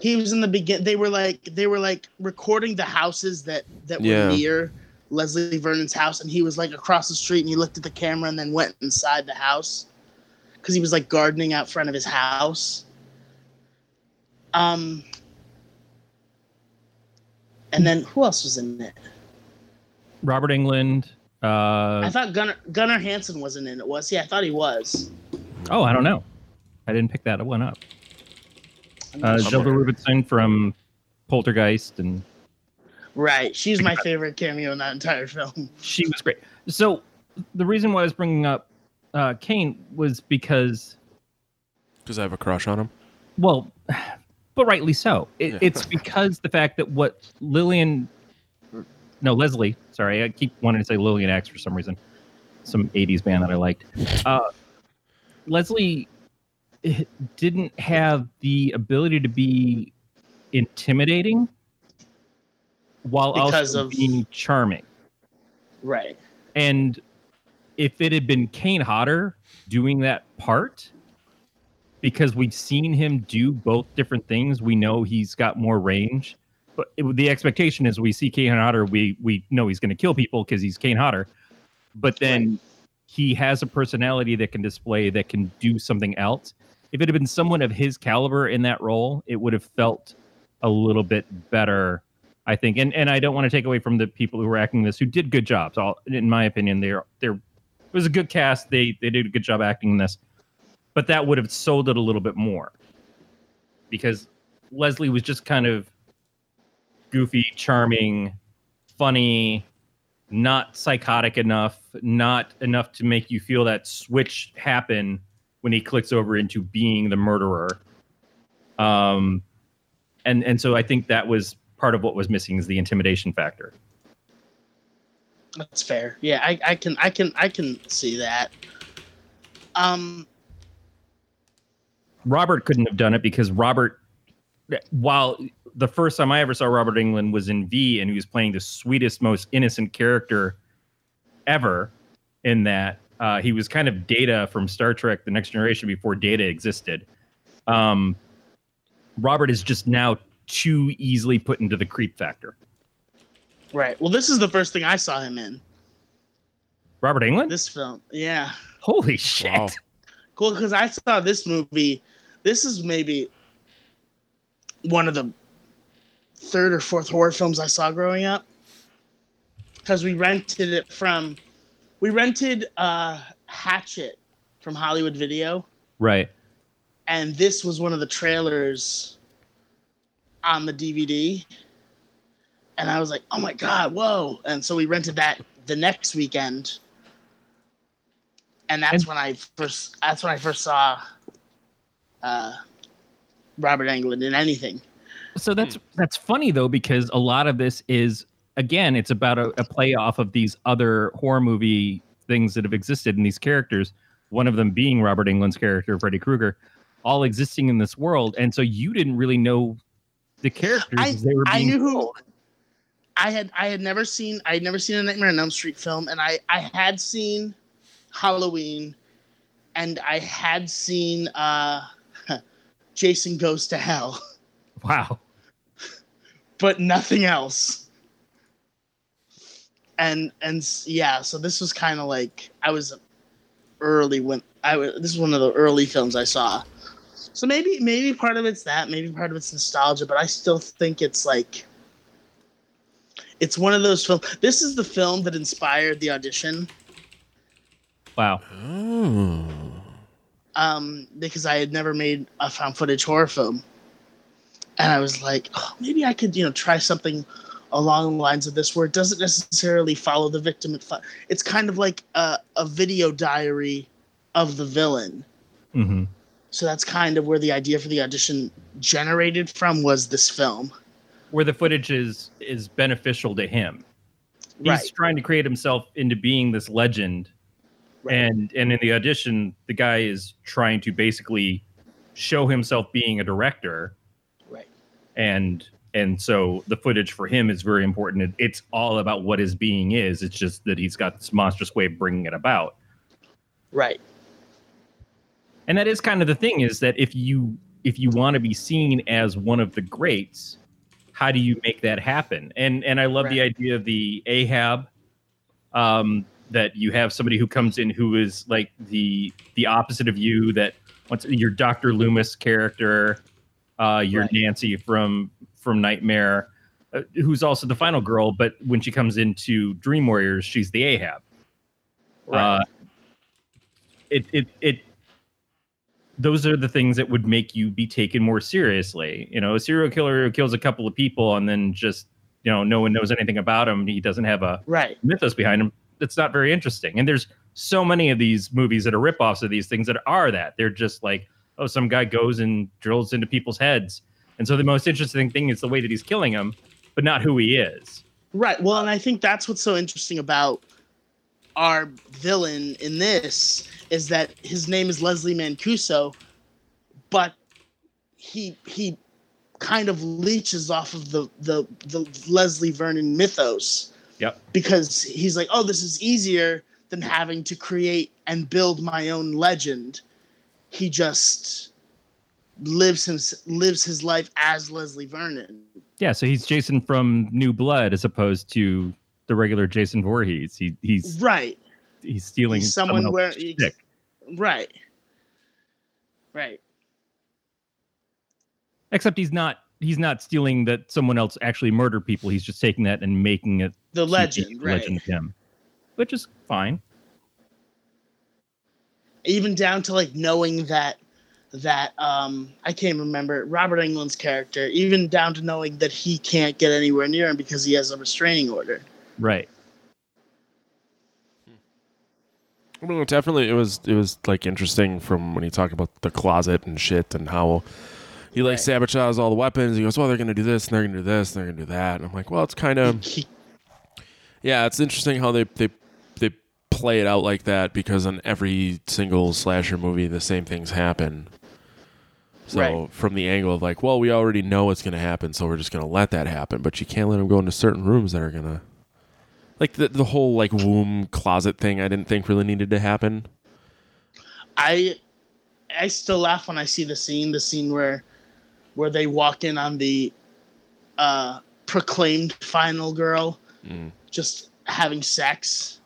He was in the begin. They were like they were like recording the houses that that were Yeah. near Leslie Vernon's house, and he was like across the street, and he looked at the camera and then went inside the house because he was like gardening out front of his house. Um, and then who else was in it? Robert Englund. Uh, I thought Gunnar Gunnar Hansen wasn't in it. Was he? I thought he was. oh, I don't know. I didn't pick that one up. Uh. Zelda Rubinstein from Poltergeist, and Right, she's my favorite cameo in that entire film. she was great. So the reason why I was bringing up uh, Kane was because Because I have a crush on him. Well, but rightly so. It, It's because the fact that what Lillian, no Leslie, sorry, I keep wanting to say Lillian X for some reason, some '80s band that I liked. Uh, Leslie eh, didn't have the ability to be intimidating while Because also of- being charming. Right. And if it had been Kane Hodder doing that part, because we've seen him do both different things, we know he's got more range. But it, the expectation is we see Kane Hodder, we we know he's going to kill people because he's Kane Hodder. But then he has a personality that can display that can do something else. If it had been someone of his caliber in that role, it would have felt a little bit better I think, and and I don't want to take away from the people who were acting this who did good jobs. All in my opinion, they're they're was a good cast. They they did a good job acting in this, but that would have sold it a little bit more because Leslie was just kind of goofy, charming, funny, not psychotic enough, not enough to make you feel that switch happen when he clicks over into being the murderer. Um, and and so I think that was part of what was missing is the intimidation factor. That's fair. Yeah, I, I can I can I can see that. Um Robert couldn't have done it because Robert, while the first time I ever saw Robert Englund was in V, and he was playing the sweetest, most innocent character ever. In that, uh, he was kind of Data from Star Trek: The Next Generation before Data existed. Um, Robert is just now too easily put into the creep factor. Right. Well, this is the first thing I saw him in. Robert Englund? This film. Yeah. Holy shit! Wow. Cool cuz I saw this movie. This is maybe one of the third or fourth horror films I saw growing up. Cuz we rented it from we rented uh Hatchet from Hollywood Video. Right. and this was one of the trailers on the DVD. And I was like, "Oh my god, whoa!" And so we rented that the next weekend, and that's And- when I first that's when I first saw uh, Robert Englund in anything. So that's that's funny though because a lot of this is again it's about a, a play off of these other horror movie things that have existed in these characters. One of them being Robert Englund's character Freddy Krueger, all existing in this world, and so you didn't really know the characters I- they were I knew who told. I had I had never seen I had never seen a Nightmare on Elm Street film, and I I had seen Halloween, and I had seen uh, Jason Goes to Hell. Wow. but nothing else. And and yeah, so this was kind of like I was early when I was. This is one of the early films I saw. So maybe maybe part of it's that, maybe part of it's nostalgia, but I still think it's like it's one of those films. This is the film that inspired the audition Wow. Oh. um, because I had never made a found footage horror film, and I was like, oh, maybe I could, you know, try something along the lines of this, where it doesn't necessarily follow the victim. It's kind of like a, a video diary of the villain. hmm So that's kind of where the idea for the audition generated from was this film. Where the footage is is beneficial to him. He's Right. trying to create himself into being this legend Right. and and in the audition the guy is trying to basically show himself being a director Right. and and so the footage for him is very important It- it's all about what his being is it's just that he's got this monstrous way of bringing it about Right. and that is kind of the thing is that if you if you want to be seen as one of the greats how do you make that happen and and i love the idea of the ahab um that you have somebody who comes in who is like the the opposite of you that wants your dr loomis character uh your Right. nancy from from nightmare uh, who's also the final girl but when she comes into dream warriors she's the ahab Right. uh, it it it those are the things that would make you be taken more seriously. You know, a serial killer who kills a couple of people and then just you know no one knows anything about him. He doesn't have a right. mythos behind him. That's not very interesting. And there's so many of these movies that are ripoffs of these things that are that. They're just like oh, some guy goes and drills into people's heads. And so the most interesting thing is the way that he's killing them, but not who he is. Right. Well, and I think that's what's so interesting about our villain in this is that his name is Leslie Mancuso, but he he kind of leeches off of the the the Leslie Vernon mythos. Yep. Because he's like, oh, this is easier than having to create and build my own legend. He just lives his lives his life as Leslie Vernon. Yeah, so he's Jason from New Blood as opposed to the regular Jason Voorhees. He he's Right. he's stealing He's someone someone where else's right. Right. Except he's not he's not stealing that someone else actually murdered people. He's just taking that and making it The legend, right. legend of him, which is fine. even down to like knowing that that um I can't remember Robert Englund's character, even down to knowing that he can't get anywhere near him because he has a restraining order. Right. I don't definitely it was it was like interesting from when he talked about the closet and shit and how he like Right. sabotages all the weapons. He goes, Well, they're gonna do this and they're gonna do this and they're gonna do that. And I'm like, Well, it's kind of yeah, it's interesting how they they they play it out like that because on every single slasher movie the same things happen. So Right. from the angle of like, well, we already know it's gonna happen, so we're just gonna let that happen. But you can't let them go into certain rooms that are gonna like the the whole like womb closet thing. I didn't think really needed to happen. I I still laugh when I see the scene, the scene where where they walk in on the uh proclaimed final girl Mm. just having sex.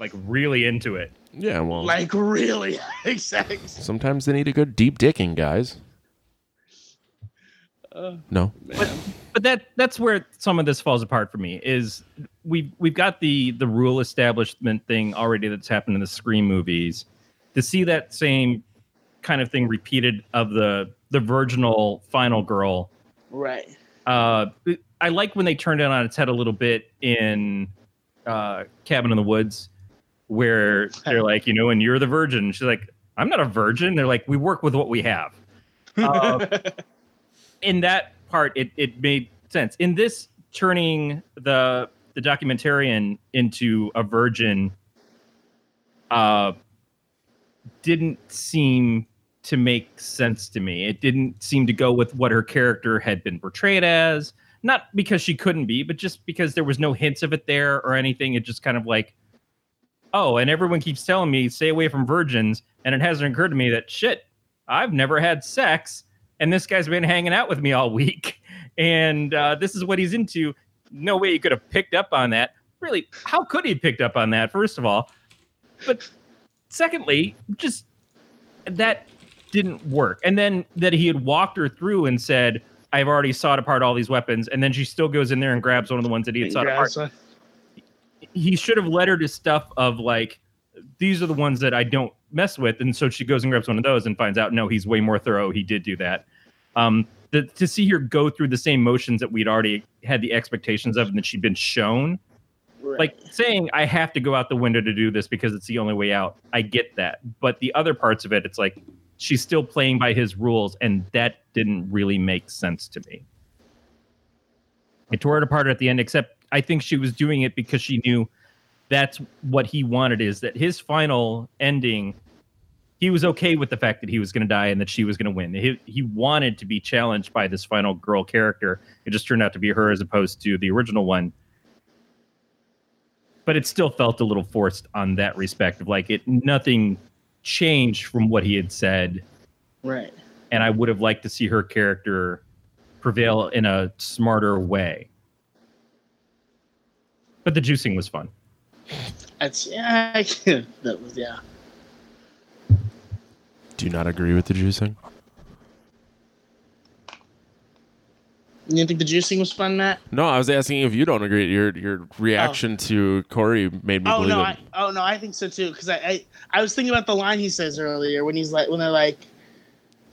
Like really into it. Yeah, well, Like really having sex. sometimes they need a good deep dicking, guys. Uh, No, but that that's where some of this falls apart for me is we've we've got the the rule establishment thing already that's happened in the scream movies. To see that same kind of thing repeated of the the virginal final girl. Right. uh i like when they turned it on its head a little bit in uh cabin in the woods where they're like you know and you're the virgin. She's like i'm not a virgin. They're like we work with what we have. Uh, in that part it, it made sense. In this turning the the documentarian into a virgin uh didn't seem to make sense to me. It didn't seem to go with what her character had been portrayed as. Not because she couldn't be but just because there was no hints of it there or anything. It just kind of like oh and everyone keeps telling me stay away from virgins. And it hasn't occurred to me that shit i've never had sex and this guy's been hanging out with me all week. And uh, this is what he's into. No way he could have picked up on that. Really how could he have picked up on that first of all? But secondly just that didn't work. And then that he had walked her through and said i've already sawed apart all these weapons and then she still goes in there and grabs one of the ones that he had sawed apart. he should have led her to stuff of like these are the ones that I don't mess with, and so she goes and grabs one of those and finds out no, he's way more thorough. He did do that. Um, the, to see her go through the same motions that we'd already had the expectations of, and that she'd been shown, Right. like saying I have to go out the window to do this because it's the only way out. I get that, but the other parts of it, it's like she's still playing by his rules, and that didn't really make sense to me. I tore it apart at the end, except I think she was doing it because she knew that's what he wanted is that his final ending he was okay with the fact that he was going to die and that she was going to win he, he wanted to be challenged by this final girl character it just turned out to be her as opposed to the original one but it still felt a little forced on that respect of like it nothing changed from what he had said right. and I would have liked to see her character prevail in a smarter way. But the juicing was fun. That's yeah. I that was yeah. Do you not agree with the juicing? You didn't think the juicing was fun, Matt? No, I was asking if you don't agree. Your your reaction oh. to Corey made me Oh believe no, it. I, oh no, I think so too. Because I, I I was thinking about the line he says earlier when he's like when they're like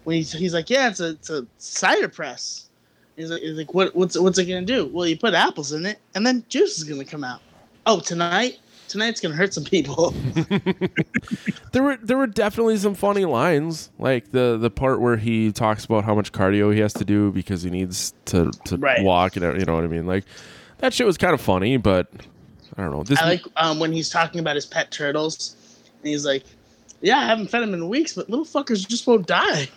when he's he's like yeah it's a it's a cider press. He's like, he's like what what's what's it gonna do? Well, you put apples in it and then juice is gonna come out. Oh, tonight tonight's gonna hurt some people. There were there were definitely some funny lines, like the the part where he talks about how much cardio he has to do because he needs to to Right. walk and you know what I mean. Like that shit was kind of funny, but I don't know. This I like um, when he's talking about his pet turtles, and he's like, "Yeah, I haven't fed them in weeks, but little fuckers just won't die."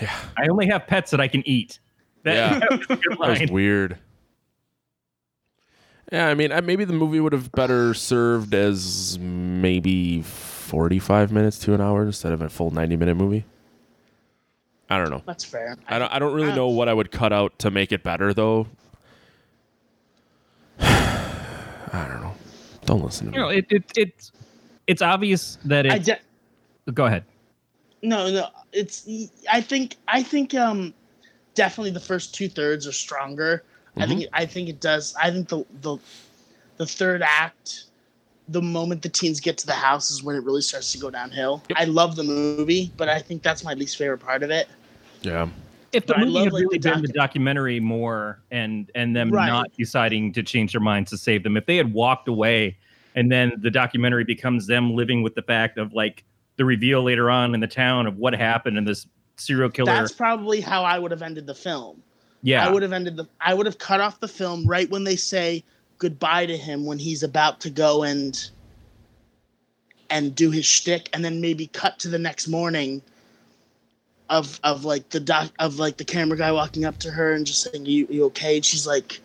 Yeah, I only have pets that I can eat. That, Yeah. that was a good that was line. weird. Yeah, I mean, I- maybe the movie would have better served as maybe forty-five minutes to an hour instead of a full ninety-minute movie. I don't know. That's fair. I don't. I don't really I- know what I would cut out to make it better, though. I don't know. Don't listen to You know, me. it, it it's it's obvious that I it. de- go ahead. no, no. It's. I think. I think. Um, definitely the first two thirds are stronger. I think. Mm-hmm. I think it does. I think the the the third act, the moment the teens get to the house, is when it really starts to go downhill. I love the movie, but I think that's my least favorite part of it. yeah. If the But movie love, had like, really the been the documentary more and and them Right. not deciding to change their minds to save them, if they had walked away and then the documentary becomes them living with the fact of like the reveal later on in the town of what happened and this serial killer. That's probably how I would have ended the film. Yeah, I would have ended the. I would have cut off the film right when they say goodbye to him when he's about to go and and do his shtick, and then maybe cut to the next morning of of like the doc of like the camera guy walking up to her and just saying, "You you okay?" And she's like,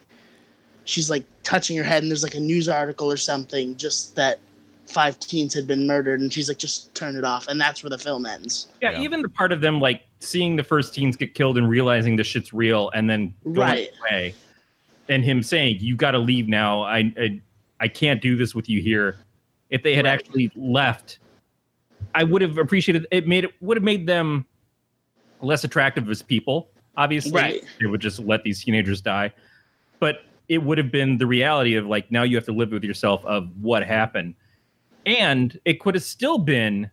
she's like touching her head, and there's like a news article or something, just that five teens had been murdered, and she's like, "Just turn it off," and that's where the film ends. yeah, Yeah. Even the part of them like seeing the first teens get killed and realizing the shit's real, and then going Right. away, and him saying, "You got to leave now. I, I I can't do this with you here." If they had Right. actually left, I would have appreciated. It made it would have made them less attractive as people. Obviously, Right. they would just let these teenagers die, but it would have been the reality of like now you have to live with yourself of what happened, and it could have still been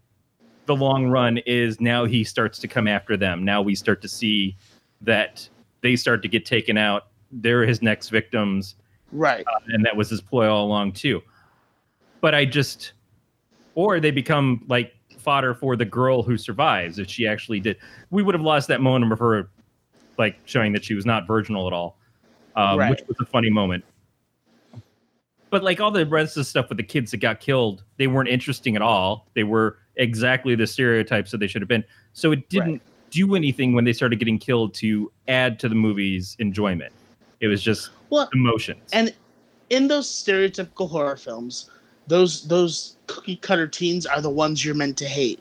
the long run is now he starts to come after them. Now we start to see that they start to get taken out. They're his next victims Right. and that was his ploy all along too. But I just, or they become like fodder for the girl who survives if she actually did. We would have lost that moment of her, like showing that she was not virginal at all, um, Right. which was a funny moment. But like all the rest of the stuff with the kids that got killed, they weren't interesting at all. They were exactly the stereotypes that they should have been. So it didn't Right. do anything when they started getting killed to add to the movie's enjoyment. It was just Well, emotions. and in those stereotypical horror films, those those cookie cutter teens are the ones you're meant to hate.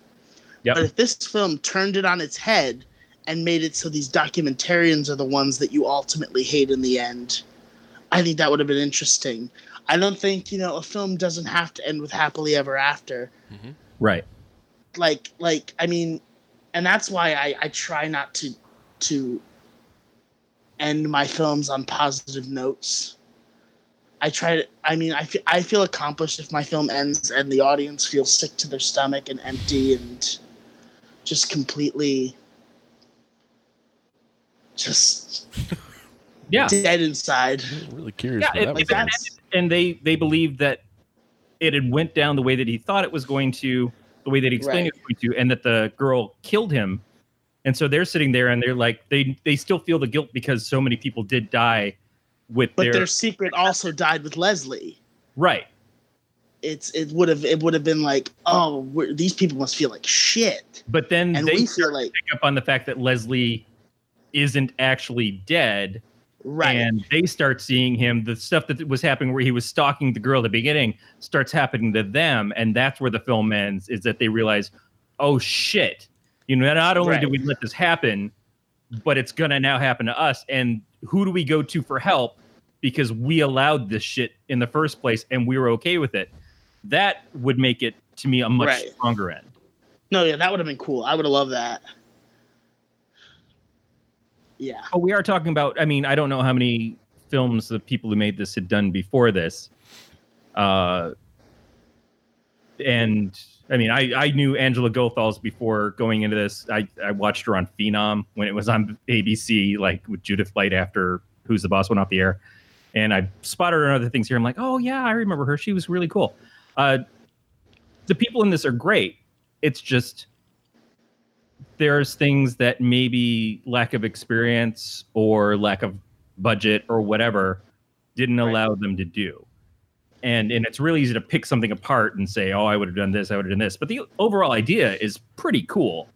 Yep. But if this film turned it on its head and made it so these documentarians are the ones that you ultimately hate in the end, I think that would have been interesting. I don't think, you know, a film doesn't have to end with happily ever after. Mm-hmm. right. Like like I mean and that's why I, I try not to to end my films on positive notes. I try to. I mean, I feel, I feel accomplished if my film ends and the audience feels sick to their stomach and empty and just completely just Yeah. dead inside. I'm really curious. Yeah, where if, that if it ended and they they believed that it had went down the way that he thought it was going to, the way that he explained it was going to, and that the girl killed him, and so they're sitting there and they're like they they still feel the guilt because so many people did die with But their, their secret also died with Leslie. right. It's it would have it would have been like oh we're, these people must feel like shit But then and they feel like pick up on the fact that Leslie isn't actually dead, right. and they start seeing him the stuff that was happening where he was stalking the girl at the beginning starts happening to them and that's where the film ends is that they realize oh shit. You know not only did Right. we let this happen but it's gonna now happen to us and who do we go to for help because we allowed this shit in the first place and we were okay with it? That would make it to me a much Right. stronger end. No yeah that would have been cool. I would have loved that yeah But we are talking about. I mean, I don't know how many films the people who made this had done before this. Uh, and I mean, I, I knew Angela Goethals before going into this. I, I watched her on Phenom when it was on ABC, like with Judith Light after Who's the Boss went off the air. And I spotted her in other things here. I'm like, oh, yeah, I remember her. She was really cool. Uh, the people in this are great. It's just there's things that maybe lack of experience or lack of budget or whatever didn't Right. allow them to do. And and it's really easy to pick something apart and say, "Oh, I would have done this, I would have done this." But the overall idea is pretty cool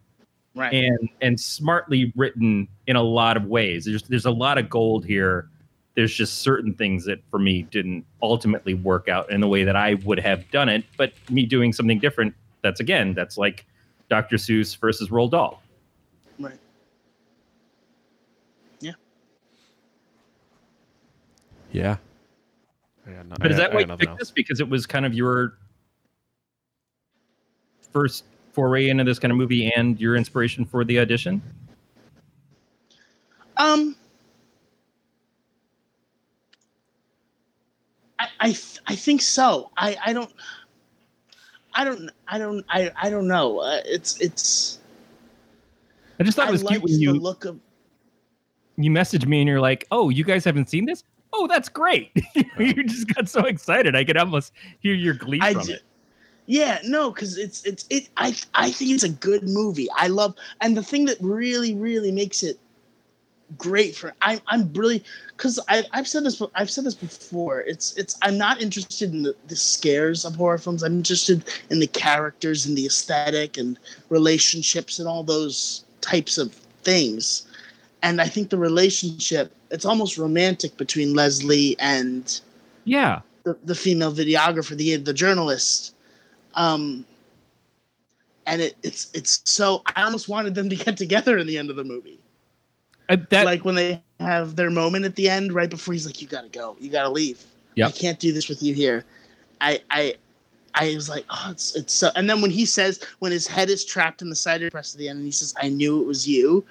Right. and and smartly written in a lot of ways. There's there's a lot of gold here. There's just certain things that for me didn't ultimately work out in the way that I would have done it. But me doing something different, that's again, that's like Dr. Seuss versus Roald Dahl. right. Yeah. Yeah. got no- But I is got- that I why got you picked else. this? Because it was kind of your first foray into this kind of movie and your inspiration for the audition? Um, I I, th- I think so. I I don't. I don't. I don't. I I don't know. Uh, it's it's. I just thought it was cute when you look of. you messaged me and you're like, "Oh, you guys haven't seen this? Oh, that's great!" you just got so excited. I could almost hear your glee I from d- it. Yeah, no, because it's it's it. I I think it's a good movie. I love, and the thing that really really makes it great for I'm I'm really because I I've said this I've said this before. It's it's I'm not interested in the, the scares of horror films. I'm interested in the characters and the aesthetic and relationships and all those types of things. And I think the relationship it's almost romantic between Leslie and Yeah, the, the female videographer, the the journalist. Um, and it, it's it's so I almost wanted them to get together in the end of the movie, I, that like when they have their moment at the end, right before he's like, "You gotta go, you gotta leave. Yep. I can't do this with you here." I I I was like, "Oh, it's it's so." And then when he says, when his head is trapped in the cider press at the end, and he says, "I knew it was you,"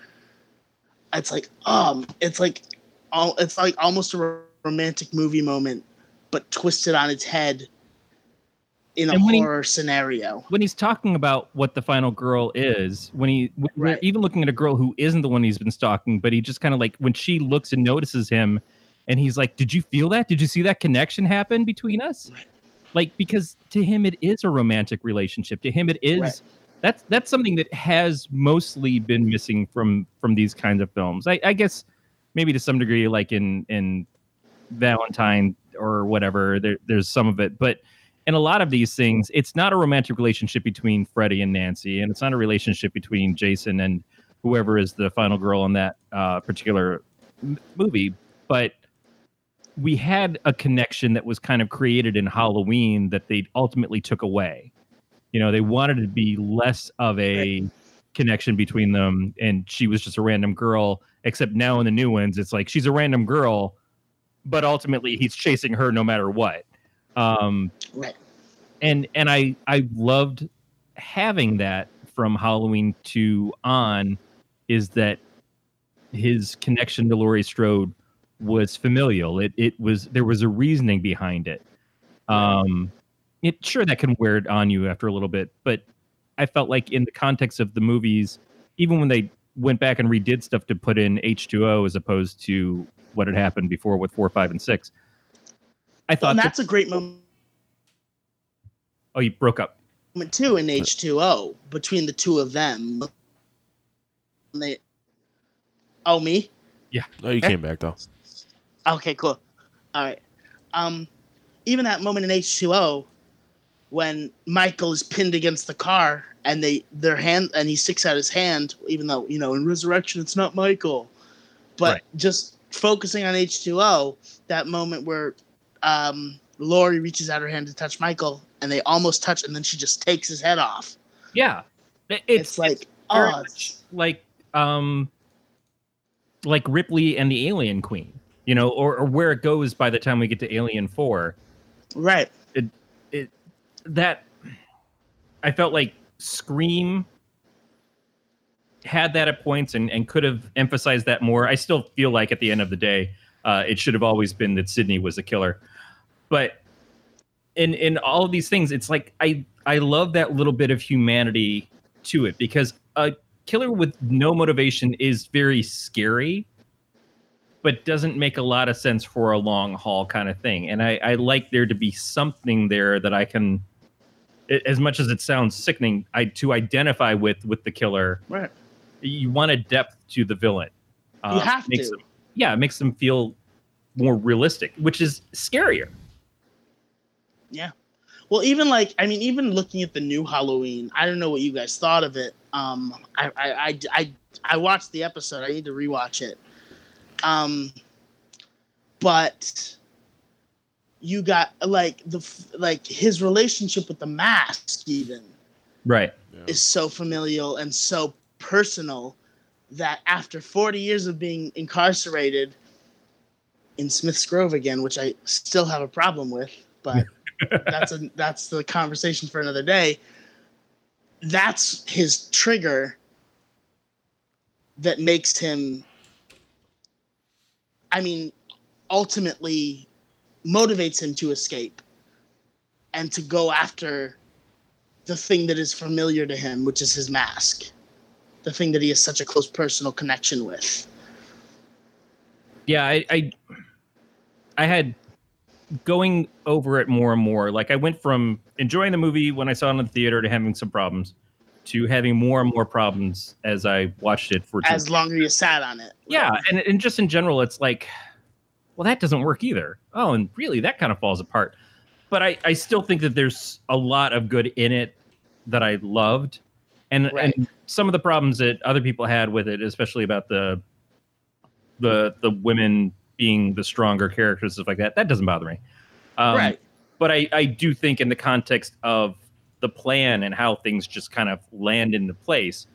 it's like, um, it's like, all it's like almost a romantic movie moment, but twisted on its head in a when he- horror scenario. when he's talking about what the final girl is, when he when we're Right. even looking at a girl who isn't the one he's been stalking, but he just kind of like when she looks and notices him, and he's like, "Did you feel that? Did you see that connection happen between us?" Right. Like because to him it is a romantic relationship. To him it is. Right. That's that's something that has mostly been missing from from these kinds of films. I, I guess maybe to some degree, like in in Valentine or whatever, there, there's some of it, but in a lot of these things, it's not a romantic relationship between Freddy and Nancy, and it's not a relationship between Jason and whoever is the final girl in that uh, particular m- movie. But we had a connection that was kind of created in Halloween that they ultimately took away. You know, they wanted to be less of a connection between them, and she was just a random girl. Except now in the new ones, it's like she's a random girl, but ultimately he's chasing her no matter what. Um, Right. and and I I loved having that from Halloween two on is that his connection to Laurie Strode was familial. It it was there was a reasoning behind it. Um, it sure that can wear it on you after a little bit, but I felt like in the context of the movies, even when they went back and redid stuff to put in H two O as opposed to what had happened before with four, five, and six, I Well, thought and that, that's a great moment oh you broke up. Moment too in H two O between the two of them. When they, oh me. Yeah. Oh, you came back though. Okay, cool. All right. Um, even that moment in H two O, when Michael is pinned against the car and they their hand and he sticks out his hand, even though you know in Resurrection it's not Michael, but Right. just focusing on H two O, that moment where um, Laurie reaches out her hand to touch Michael and they almost touch and then she just takes his head off. Yeah, It's, it's, like very oh, like um like Ripley and the Alien Queen, you know, or, or where it goes by the time we get to Alien Four. right. It it that I felt like Scream had that at points and, and could have emphasized that more. I still feel like at the end of the day, uh, it should have always been that Sidney was the killer. But in in all of these things, it's like I I love that little bit of humanity to it because a killer with no motivation is very scary, but doesn't make a lot of sense for a long haul kind of thing. And I, I like there to be something there that I can as much as it sounds sickening, I to identify with with the killer, Right. you want a depth to the villain. Uh, You have makes to. Them, yeah, it makes them feel more realistic, which is scarier. Yeah. Well, even like I mean, even looking at the new Halloween, I don't know what you guys thought of it. Um, I I I I, I watched the episode. I need to rewatch it. Um, but you got like the like his relationship with the mask even Right. is so familial and so personal that after 40 years of being incarcerated in Smith's Grove again, which I still have a problem with, but that's a that's the conversation for another day. That's his trigger that makes him I mean ultimately motivates him to escape and to go after the thing that is familiar to him, which is his mask, the thing that he has such a close personal connection with. yeah I, I i had going over it more and more. Like i went from enjoying the movie when i saw it in the theater to having some problems to having more and more problems as i watched it for two As long as you sat on it, yeah and, and just in general it's like well that doesn't work either. Oh and really that kind of falls apart. But i i still think that there's a lot of good in it that i loved. And Right. and some of the problems that other people had with it especially about the the the women being the stronger characters stuff like that that doesn't bother me um, right? but I, I do think in the context of the plan and how things just kind of land into place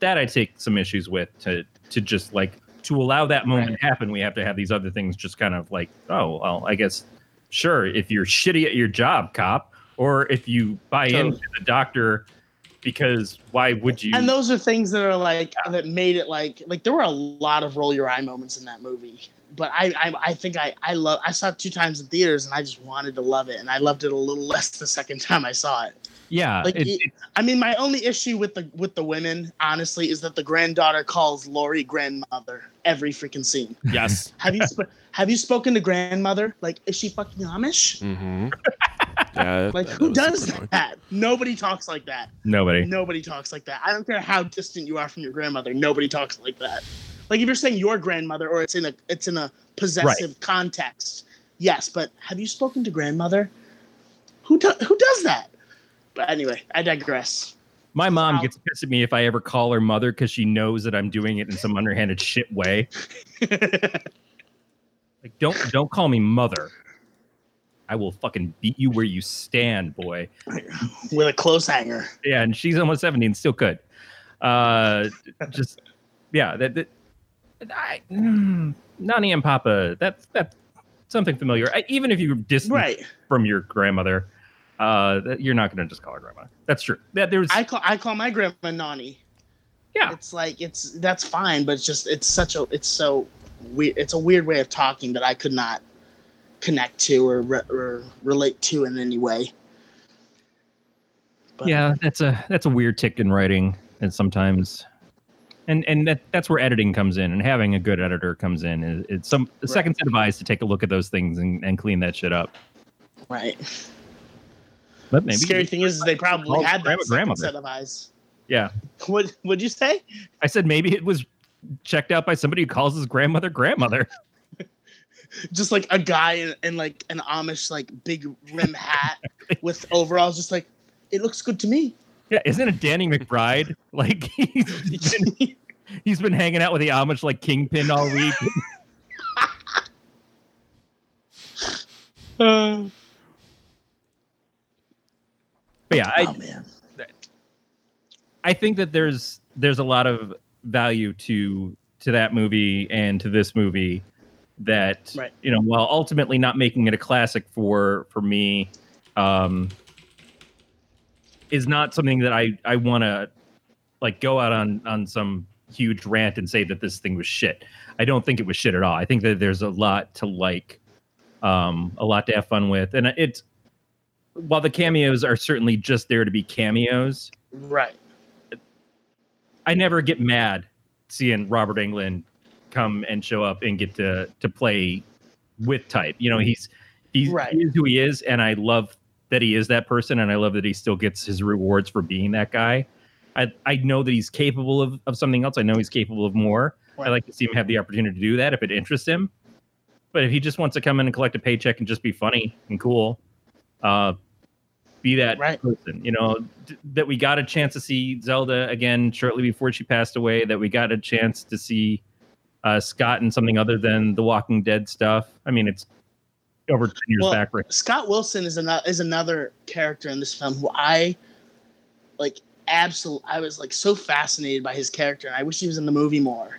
that i take some issues with to to just like to allow that moment Right. to happen we have to have these other things just kind of like oh well i guess sure if you're shitty at your job cop or if you buy Totally. into the doctor because why would you And those are things that are like that made it like like there were a lot of roll your eye moments in that movie. But I I, I think I I love I saw it two times in theaters and I just wanted to love it and I loved it a little less the second time I saw it. yeah Like it- it- it- I mean, my only issue with the with the women, honestly, is that the granddaughter calls Laurie grandmother every freaking scene. Yes. Have you sp- have you spoken to grandmother? Like, is she fucking Amish? Mm-hmm. Yeah. Like, who does super annoying. that? Nobody talks like that. nobody Nobody talks like that. I don't care how distant you are from your grandmother. Nobody talks like that. Like if you're saying your grandmother or it's in a it's in a possessive context. Yes, but have you spoken to grandmother? Who do, who does that? But anyway, I digress. My mom Wow. gets pissed at me if I ever call her mother because she knows that I'm doing it in some underhanded shit way. Like, don't don't call me mother. I will fucking beat you where you stand, boy. With a close hanger. Yeah, and she's almost seventy and still could. Uh, just yeah, that, that I, mm, Nani and Papa. That's that's something familiar. I, even if you're distant Right. from your grandmother, uh, that, you're not going to just call her grandma. That's true. That there's I call I call my grandma Nani. yeah. It's like it's that's fine, but it's just it's such a it's so weird. It's a weird way of talking that I could not connect to or, re- or relate to in any way. But- yeah that's a that's a weird tick in writing and sometimes and and that that's where editing comes in and having a good editor comes in is it's some the Right. second set of eyes to take a look at those things and, and clean that shit up Right. but maybe Scary thing is, they probably had grandma that second grandmother. set of eyes. yeah What would you say? i said maybe it was checked out by somebody who calls his grandmother grandmother Just like a guy in, in like an Amish like big rim hat with overalls, just like it looks good to me. yeah isn't it danny mcbride like he's, been, he's been hanging out with the amish like kingpin all week Uh, but yeah I, oh man. I think that there's there's a lot of value to to that movie and to this movie that Right. you know while ultimately not making it a classic for for me um is not something that I I want to like go out on on some huge rant and say that this thing was shit. I don't think it was shit at all. I think that there's a lot to like um a lot to have fun with and it's while the cameos are certainly just there to be cameos Right. I never get mad seeing Robert Englund come and show up and get to to play with type. You know, he's he's Right. he is who he is, and I love that he is that person, and I love that he still gets his rewards for being that guy. I I know that he's capable of, of something else. I know he's capable of more. I like to see him have the opportunity to do that if it interests him. But if he just wants to come in and collect a paycheck and just be funny and cool, uh, be that Right. person. You know d- that we got a chance to see Zelda again shortly before she passed away. That we got a chance to see uh, Scott in something other than the Walking Dead stuff. I mean, it's over ten years Well, back. Right? Scott Wilson is another is another character in this film who I like absolutely I was like so fascinated by his character and I wish he was in the movie more.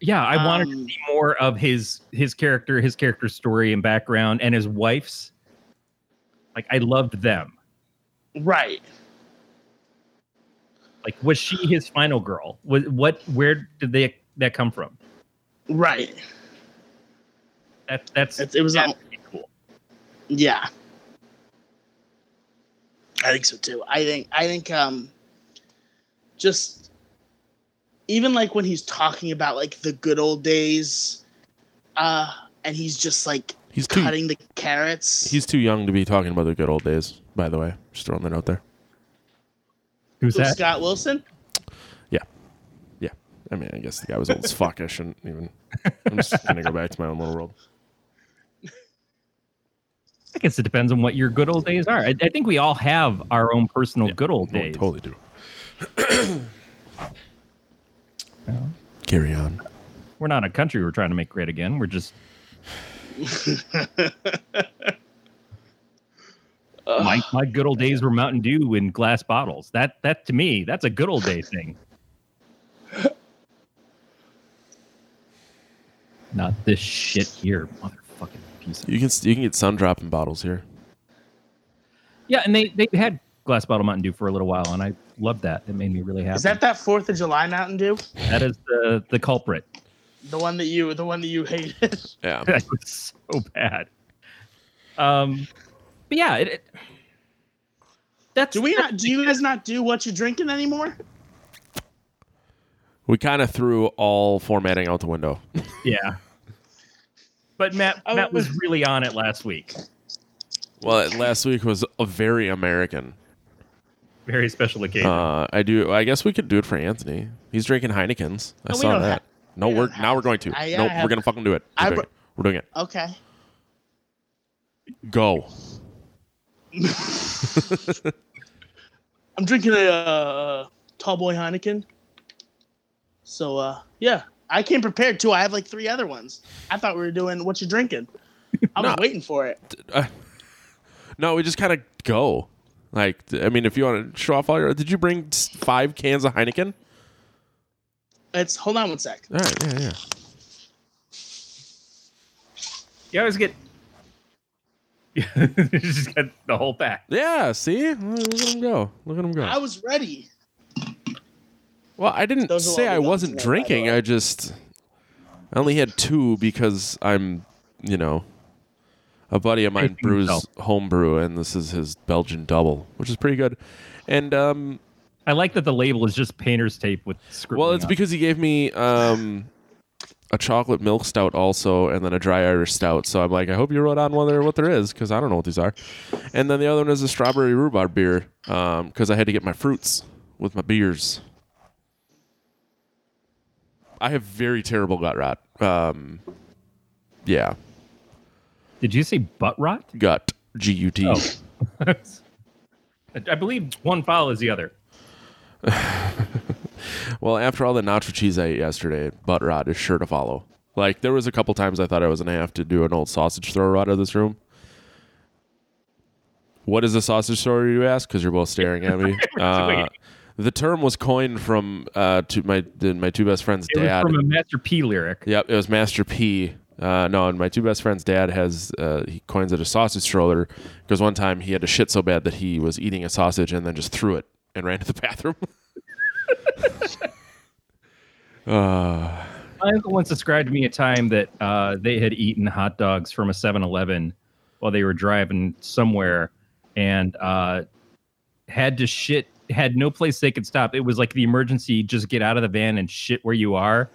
Yeah, I wanted to Um, see more of his his character, his character story and background, and his wife's. Like I loved them. Right. Like was she his final girl? Was what? Where did they that come from? Right. That that's It, it was that's pretty cool. yeah. I think so too. I think I think um just even like when he's talking about like the good old days uh and he's just like He's too cutting the carrots. he's too young to be talking about the good old days. By the way, just throwing that out there. Who's Who, that? Scott Wilson? Yeah, I mean, I guess the guy was old as fuck. I shouldn't even. I'm just gonna go back to my own little world. I guess it depends on what your good old days are. I, I think we all have our own personal Yeah, good old No, days. totally do. Carry on. We're not a country we're trying to make great again. We're just my, my good old days were Mountain Dew in glass bottles. That that to me, that's a good old day thing. Not this shit here, motherfucking piece of You can you can get Sun Drop in bottles here. Yeah, and they they had glass bottle Mountain Dew for a little while, and I loved that. It made me really happy. Is that that Fourth of July Mountain Dew? that is the the culprit. The one that you the one that you hated? Yeah. that was so bad. Um, but yeah, it, it- that's Do we not do you guys not do what you're drinking anymore? We kind of threw all formatting out the window. yeah. But Matt Oh, Matt was really on it last week. Well, last week was a very American. Very special occasion. Uh, I do. I guess we could do it for Anthony. He's drinking Heinekens. I No, saw that. have- no, we we're now we're going to. to. I- I nope, have- we're gonna fucking do it. We're I doing it. We're doing it. Okay. Go. I'm drinking a uh, tall boy Heineken. So uh yeah, I came prepared too. I have like three other ones. I thought we were doing what you drinking. I was No. waiting for it. Uh, no, we just kind of go. Like, I mean, if you want to show off all your, did you bring five cans of Heineken? It's hold on one sec. All right, yeah, yeah. you always get. you just got the whole pack. Yeah, see? Look at him go. Look at him go. I was ready. Well, I didn't Those will say all be I gone wasn't tonight, by drinking. way. I just I only had two because I'm, you know, a buddy of mine Pacing brews himself. homebrew, and this is his Belgian double, which is pretty good. And um, I like that the label is just painter's tape with script. well, it's because he gave me um a chocolate milk stout also, and then a dry Irish stout. So I'm like, I hope you wrote on what there what there is because I don't know what these are. And then the other one is a strawberry rhubarb beer because I had to get my fruits with my beers. I have very terrible gut rot. Um, yeah, Did you say butt rot? gut G U T. Oh. I believe one foul is the other. Well, after all the nacho cheese I ate yesterday, butt rot is sure to follow. Like there was a couple times I thought I was gonna have to do an old sausage thrower out of this room. What is a sausage thrower, you ask? Because you're both staring at me. Uh. The term was coined from uh, to my my two best friends' It dad. was from a Master P lyric. Yep, it was Master P. Uh, no, and my two best friends' dad has uh, he coins it a sausage stroller because one time he had to shit so bad that he was eating a sausage and then just threw it and ran to the bathroom. uh, My uncle once described to me a time that uh, they had eaten hot dogs from a 7-Eleven while they were driving somewhere and uh, had to shit, had no place they could stop. It was like the emergency, just get out of the van and shit where you are.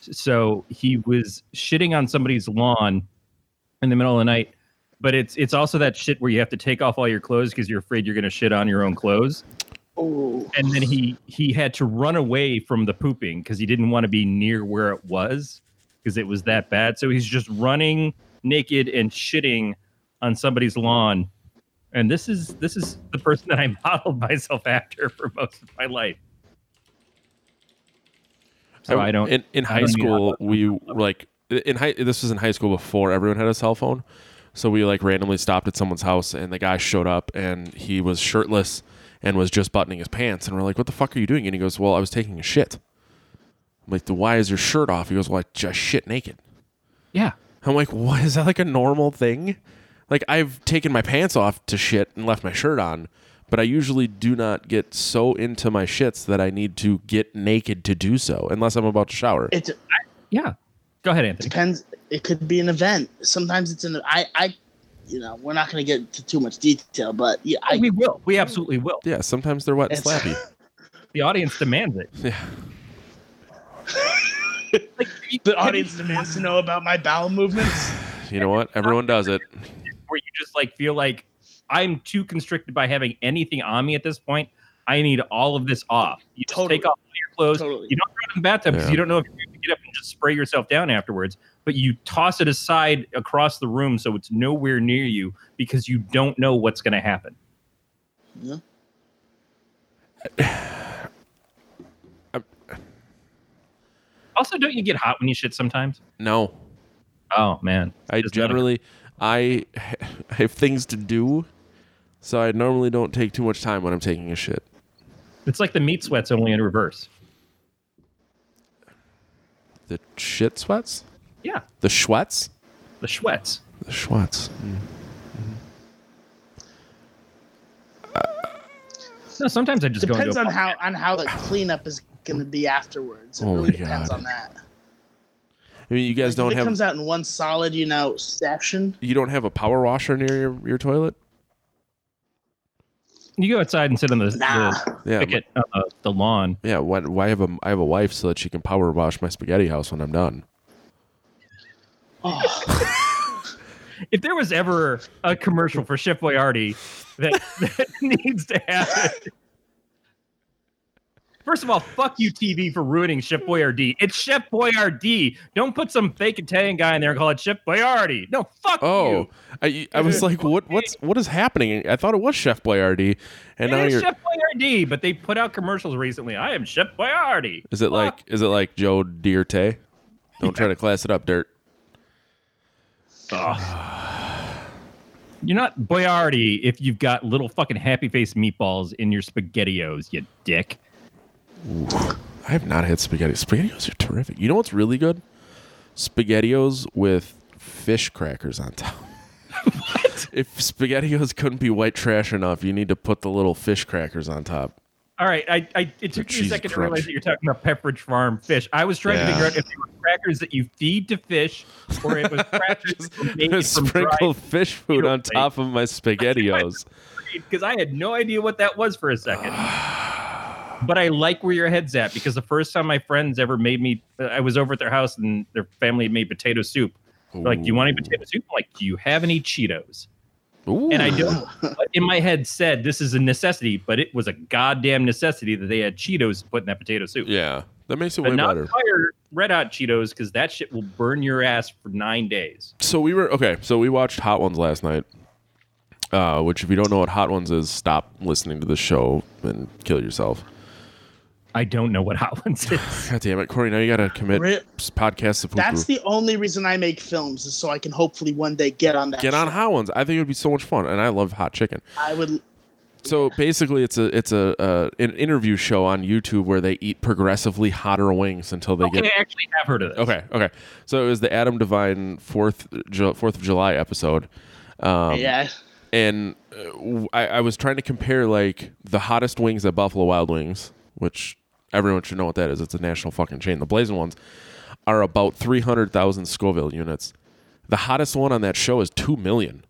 So he was shitting on somebody's lawn in the middle of the night but it's it's also that shit where you have to take off all your clothes because you're afraid you're gonna shit on your own clothes. Ooh. And then he he had to run away from the pooping because he didn't want to be near where it was because it was that bad. So he's just running naked and shitting on somebody's lawn. And this is this is the person that I modeled myself after for most of my life. So I don't In, in I high don't school, we like in high. This was in high school before everyone had a cell phone, so we like randomly stopped at someone's house, and the guy showed up, and he was shirtless and was just buttoning his pants, and we're like, "What the fuck are you doing?" And he goes, "Well, I was taking a shit." I'm like, "Then "Why is your shirt off?" He goes, "Well, I just shit naked." Yeah. I'm like, "What is that like a normal thing?" Like I've taken my pants off to shit and left my shirt on, but I usually do not get so into my shits that I need to get naked to do so, unless I'm about to shower. It Yeah. Go ahead, Anthony. depends. It could be an event. Sometimes it's an. I. I. You know, we're not going to get into too much detail, but yeah, I. we will. We absolutely will. Yeah, sometimes they're wet and slappy. The audience demands it. Yeah. Like, the audience demands to know about my bowel movements. You know what? Everyone does it. Where you just like feel like I'm too constricted by having anything on me at this point. I need all of this off. You just Totally. take off all your clothes. Totally. You don't throw it in the bathtub because Yeah. you don't know if you're going to get up and just spray yourself down afterwards. But you toss it aside across the room so it's nowhere near you because you don't know what's going to happen. Yeah. Also, don't you get hot when you shit sometimes? No, Oh man, I Just not generally I I have things to do, so I normally don't take too much time when I'm taking a shit. it's like the meat sweats only in reverse. The shit sweats, Yeah, the schwets, the sweats. the schwets. Mm. Mm-hmm. No, sometimes I just depends go on into a how on how the cleanup is going to be afterwards. It Oh really my depends God. on that. I mean, you guys Like, don't if it have comes out in one solid, you know, section. you don't have a power washer near your, your toilet. You go outside and sit on the, Nah. the Yeah, picket, uh, the lawn. yeah. Why, why have a I have a wife so that she can power wash my spaghetti house when I'm done? Oh, If there was ever a commercial for Chef Boyardee that, that needs to happen. First of all, fuck you, TV, for ruining Chef Boyardee. It's Chef Boyardee. Don't put some fake Italian guy in there and call it Chef Boyardee. No, fuck Oh, you. I I was like, what what's what is happening? I thought it was Chef Boyardee, and now It is you're. Chef Boyardee, but they put out commercials recently. I am Chef Boyardee. Is it like is it like Joe Dierte? Don't try to class it up, Dirt. You're not Boyardee if you've got little fucking happy face meatballs in your spaghettios, you dick. I have not had spaghetti. Spaghettios are terrific. You know what's really good? Spaghettios with fish crackers on top. what? If spaghettios couldn't be white trash enough, you need to put the little fish crackers on top. All right, I, I it took me a second to realize that you're talking about Pepperidge Farm fish. I was trying Yeah. to figure out if they were crackers that you feed to fish or it was crackers made from Sprinkle fish food on top of my spaghettios. because I had no idea what that was for a second. but I like where your head's at because the first time my friends ever made me, I was over at their house and their family made potato soup. They're like, do you want any potato soup? I'm like, do you have any Cheetos? Ooh. And I don't. in my head said this is a necessity, but it was a goddamn necessity that they had Cheetos put in that potato soup. Yeah, that makes it but way not better. fire red hot Cheetos because that shit will burn your ass for nine days. So we were okay. So we watched Hot Ones last night. Uh, which, if you don't know what Hot Ones is, stop listening to the show and kill yourself. I don't know what hot ones is. God damn it, Corey! Now you got to commit Re- podcast to that's the only reason I make films is so I can hopefully one day get on that. Get on show. Hot Ones. I think it would be so much fun, and I love hot chicken. I would. So basically, it's a it's a uh, an interview show on YouTube where they eat progressively hotter wings until they Okay, get I actually have heard of this. okay. Okay, so it was the Adam Devine Fourth Ju- Fourth of July episode. Um, yeah. and I, w- I, I was trying to compare like the hottest wings at Buffalo Wild Wings, which everyone should know what that is. It's a national fucking chain. The blazing ones are about three hundred thousand Scoville units. The hottest one on that show is two million.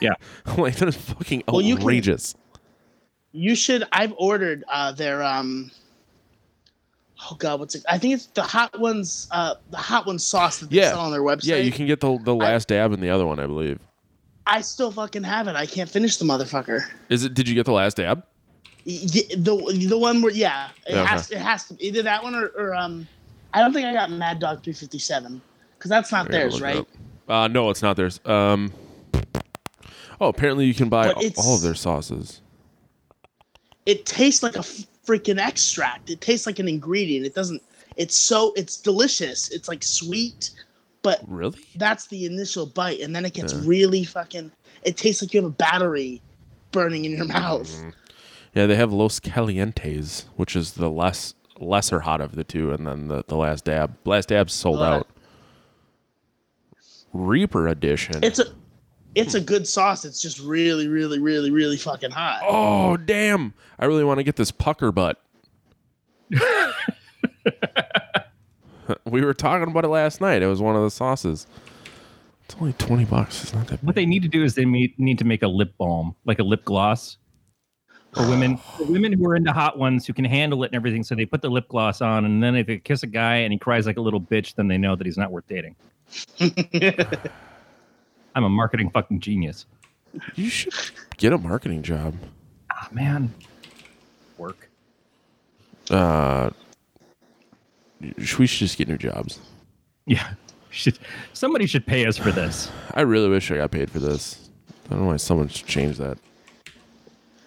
Yeah. like that is fucking Well, you can- outrageous. You should. I've ordered uh, their um. Oh God, what's it? I think it's the hot ones. Uh, the hot one sauce that they Yeah. sell on their website. yeah, you can get the the last dab and the other one, I believe. I still fucking have it. I can't finish the motherfucker. Is it? Did you get the last dab? The the one where yeah, it Okay. has it has to be either that one or, or um, I don't think I got Mad Dog 357 because that's not theirs, right? Uh, no, it's not theirs. Um. Oh, apparently you can buy all- of their sauces. It tastes like a freaking extract. It tastes like an ingredient. It doesn't. It's so it's delicious. It's like sweet, but Really? that's the initial bite, and then it gets Yeah. really fucking. It tastes like you have a battery burning in your mouth. Mm-hmm. Yeah, they have Los Calientes, which is the less lesser hot of the two, and then the, the last dab. Last dab's sold Uh, out. Reaper edition. It's a, it's a good sauce. It's just really, really, really, really fucking hot. oh damn! I really want to get this pucker butt. we were talking about it last night. It was one of the sauces. It's only twenty bucks. It's not that What bad. they need to do is they need to make a lip balm, like a lip gloss, for women. For women who are into hot ones who can handle it and everything. So they put the lip gloss on, and then if they kiss a guy and he cries like a little bitch, then they know that he's not worth dating. I'm a marketing fucking genius. You should get a marketing job. Ah man, work. Uh, we should just get new jobs. Yeah, should somebody should pay us for this. I really wish I got paid for this. I don't know why someone should change that.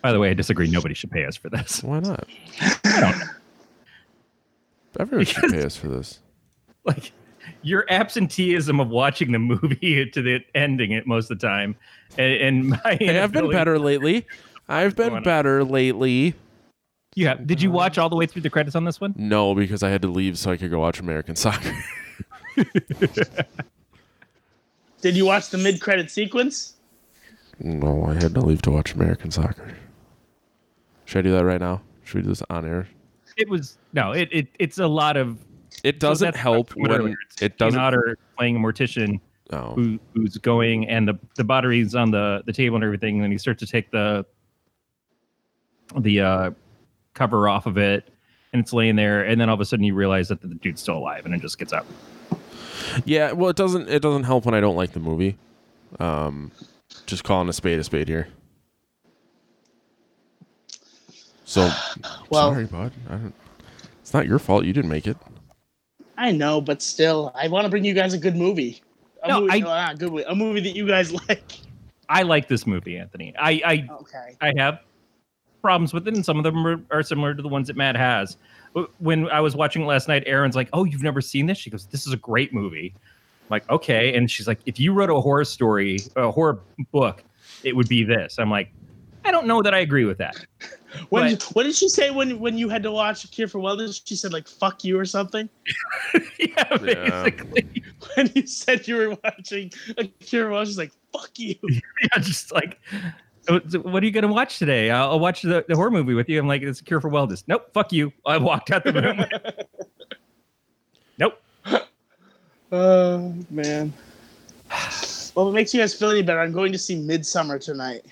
By the way, I disagree. Nobody should pay us for this. Why not? I don't know. Everyone should pay us for this. Like your absenteeism of watching the movie to the ending it most of the time, and, and my Hey, I've been better lately. I've going been on? better lately. Yeah. Did you watch all the way through the credits on this one? No, because I had to leave so I could go watch American soccer. Did you watch the mid credit sequence? no, I had to leave to watch American soccer. Should I do that right now? Should we do this on air? It was no. It, it it's a lot of. It doesn't that's help what I was when. It doesn't. Otter playing a mortician Oh, who, who's going, and the the battery's on the the table and everything, and he starts to take the the uh, cover off of it, and it's laying there, and then all of a sudden you realize that the dude's still alive, and it just gets up. yeah. Well, it doesn't. It doesn't help when I don't like the movie. Um, just calling a spade a spade here. So, Well- sorry, bud. I don't, it's not your fault. You didn't make it. I know, but still, I want to bring you guys a good movie. A No, movie, I- no, not a good movie. A movie that you guys like. I like this movie, Anthony. I I Okay. I have problems with it, and some of them are, are similar to the ones that Matt has. But When I was watching it last night, Erin's like, "Oh, you've never seen this?" She goes, "This is a great movie." I'm like, "Okay," and she's like, "If you wrote a horror story, a horror book, it would be this." I'm like, "I don't know that I agree with that." When, But- what did she say when when you had to watch Cure for Wellness? She said like "fuck you" or something. yeah, basically, When you said you were watching a Cure for Wellness, she's like "fuck you." yeah, just like. "Oh, What are you gonna watch today? I'll, I'll watch the, the horror movie with you. I'm like, it's a cure for wellness. Nope, fuck you. I walked out the room. nope. Oh man. Well, what makes you guys feel any better? I'm going to see Midsommar tonight.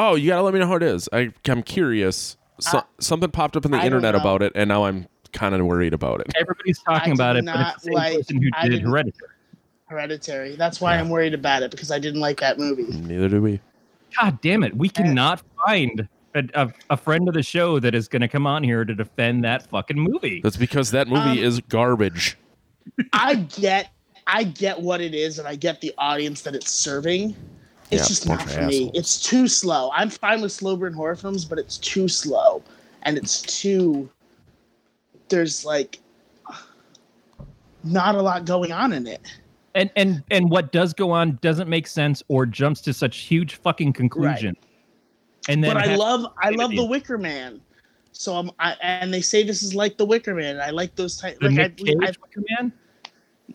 Oh, you gotta let me know how it is. I, I'm curious. So, I- something popped up on the I internet about it, and now I'm kind of worried about it. Everybody's talking I about it, but it's the same not like- person who I did didn't- Hereditary. Hereditary. That's why Yeah. I'm worried about it because I didn't like that movie. Neither do we. God damn it. We cannot find a, a, a friend of the show that is going to come on here to defend that fucking movie. That's because that movie Um, is garbage. I get, I get what it is, and I get the audience that it's serving. It's Yeah, just not for me. assholes. It's too slow. I'm fine with slow burn horror films, but it's too slow, and it's too. There's like not a lot going on in it. And and and what does go on doesn't make sense or jumps to such huge fucking conclusion. And then but I has- love, I love the. Wicker Man. So I'm, I, and they say this is like the Wicker Man. I like those type. the Like Nick I, Cage I, Wicker Man.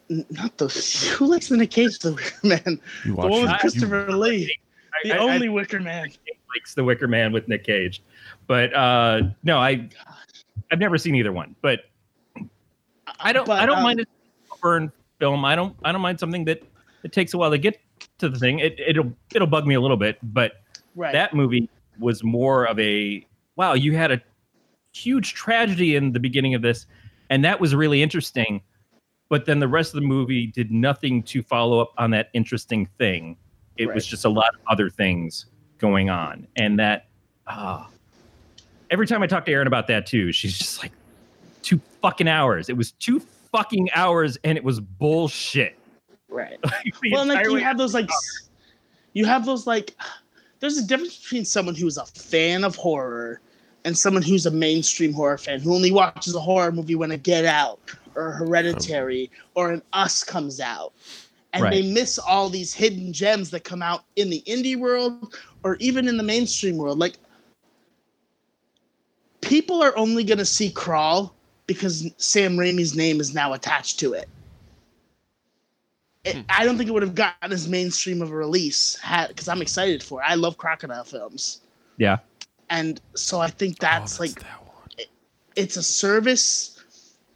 Not the who likes the Nick Cage the Wicker Man? You The one with it. Christopher Lee, I- the I- I- only Wicker Man. likes the Wicker Man with Nick Cage, but uh, no, I I've never seen either one. But I don't But, I don't um, mind a burn film. I don't I don't mind something that it takes a while to get to the thing. It it'll it'll bug me a little bit, but Right. that movie was more of a wow. You had a huge tragedy in the beginning of this, and that was really interesting. But then the rest of the movie did nothing to follow up on that interesting thing. It Right. was just a lot of other things going on, and that. Uh, every time I talk to Erin about that too, she's just like, two fucking hours. It was two fucking hours, and it was bullshit. Right. The well, and, like you have those like, s- you have those like, there's a difference between someone who's a fan of horror and someone who's a mainstream horror fan who only watches a horror movie when a Get Out or um, Hereditary or an Us comes out, and they miss all these hidden gems that come out in the indie world or even in the mainstream world. Like, people are only gonna see Crawl because Sam Raimi's name is now attached to it it, hmm. I don't think it would have gotten as mainstream of a release had because I'm excited for it. I love crocodile films, yeah, and so I think Oh, that's like that one. it's a service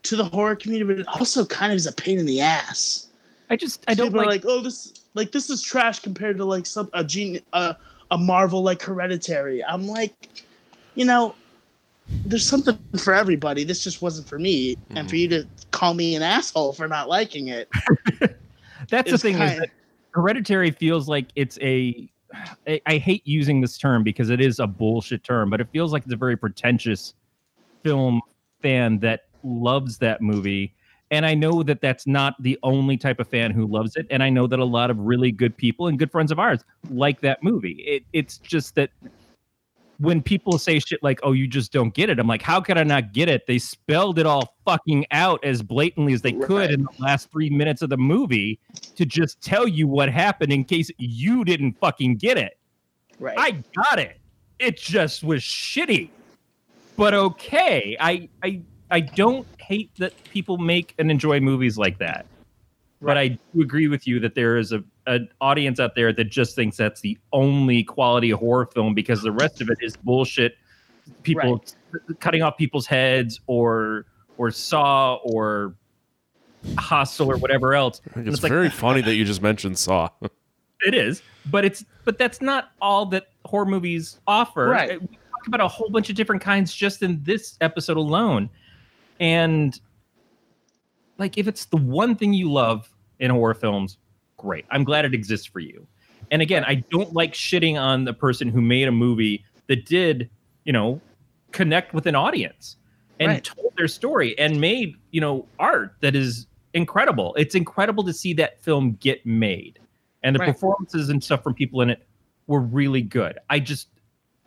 to the horror community, but it also kind of is a pain in the ass. I just I don't People like, like, oh, this like this is trash compared to like some a gene a, a Marvel like Hereditary. I'm like, you know, there's something for everybody. This just wasn't for me, and for you to call me an asshole for not liking it. that's the thing is that hereditary feels like it's a I, I hate using this term because it is a bullshit term but it feels like it's a very pretentious film fan that loves that movie and i know that that's not the only type of fan who loves it and i know that a lot of really good people and good friends of ours like that movie it, it's just that when people say shit like oh you just don't get it i'm like how could i not get it they spelled it all fucking out as blatantly as they could in the last three minutes of the movie to just tell you what happened in case you didn't fucking get it. Right. I got it. It just was shitty. But okay. I I I don't hate that people make and enjoy movies like that. But I do agree with you that there is a an audience out there that just thinks that's the only quality horror film because the rest of it is bullshit. People cutting off people's heads or or Saw or Hostel or whatever else. I think And It's, it's like- very funny that you just mentioned Saw. It is, but it's but that's not all that horror movies offer. Right. We talk about a whole bunch of different kinds just in this episode alone, and like if it's the one thing you love in horror films, great. I'm glad it exists for you. And again, I don't like shitting on the person who made a movie that did, you know, connect with an audience and Right. told their story and made, you know, art that is incredible. It's incredible to see that film get made. And the Right. performances and stuff from people in it were really good. I just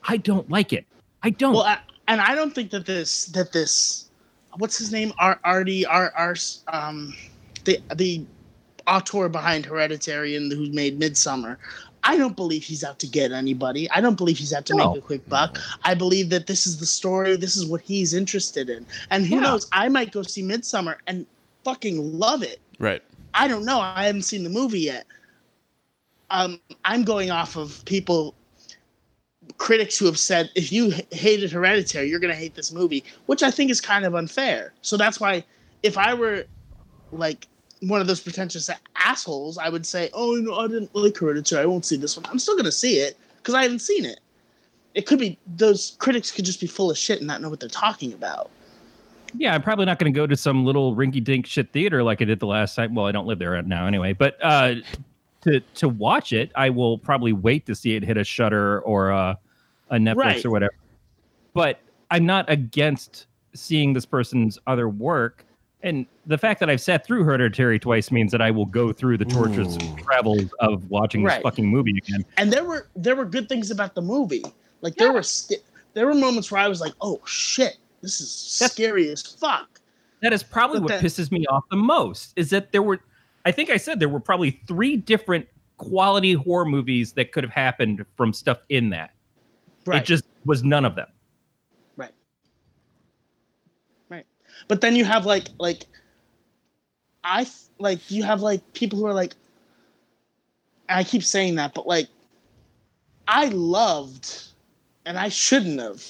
I don't like it. I don't. Well, I, and I don't think that this that this what's his name R Artie R R um the the auteur behind Hereditary and who made Midsommar. I don't believe he's out to get anybody. I don't believe he's out to No. make a quick buck. I believe that this is the story. This is what he's interested in. And who Yeah. knows? I might go see Midsommar and fucking love it. Right. I don't know. I haven't seen the movie yet. Um, I'm going off of people, critics who have said if you hated Hereditary, you're going to hate this movie, which I think is kind of unfair. So that's why, if I were like one of those pretentious assholes, I would say, "Oh no, I didn't like Hereditary. I won't see this one." I'm still going to see it because I haven't seen it. It could be those critics could just be full of shit and not know what they're talking about. Yeah, I'm probably not going to go to some little rinky-dink shit theater like I did the last time. Well, I don't live there now anyway. But uh, to to watch it, I will probably wait to see it hit a Shutter or a, a Netflix Right. or whatever. But I'm not against seeing this person's other work. And the fact that I've sat through Hereditary twice means that I will go through the torturous Ooh. travels of watching Right. this fucking movie again. and there were there were good things about the movie. Like there were st- there were moments where I was like, "Oh shit, this is That's- scary as fuck." That is probably But what that- pisses me off the most is that there were I think I said there were probably three different quality horror movies that could have happened from stuff in that. Right, It just was none of them. right, right. But then you have like like I like you have like people who are like. I keep saying that, but like, I loved, and I shouldn't have,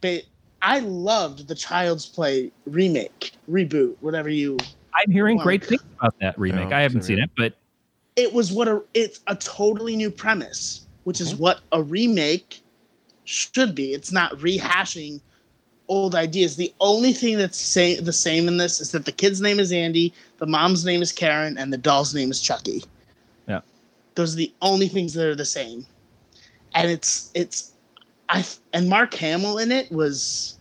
but I loved the Child's Play remake, reboot, whatever you I'm hearing Well- great things about that remake. Yeah, I haven't same seen it, but it was what a it's a totally new premise, which is what a remake should be. It's not rehashing old ideas. The only thing that's say, the same in this is that the kid's name is Andy, the mom's name is Karen, and the doll's name is Chucky. Yeah. Those are the only things that are the same. And it's it's I and Mark Hamill in it was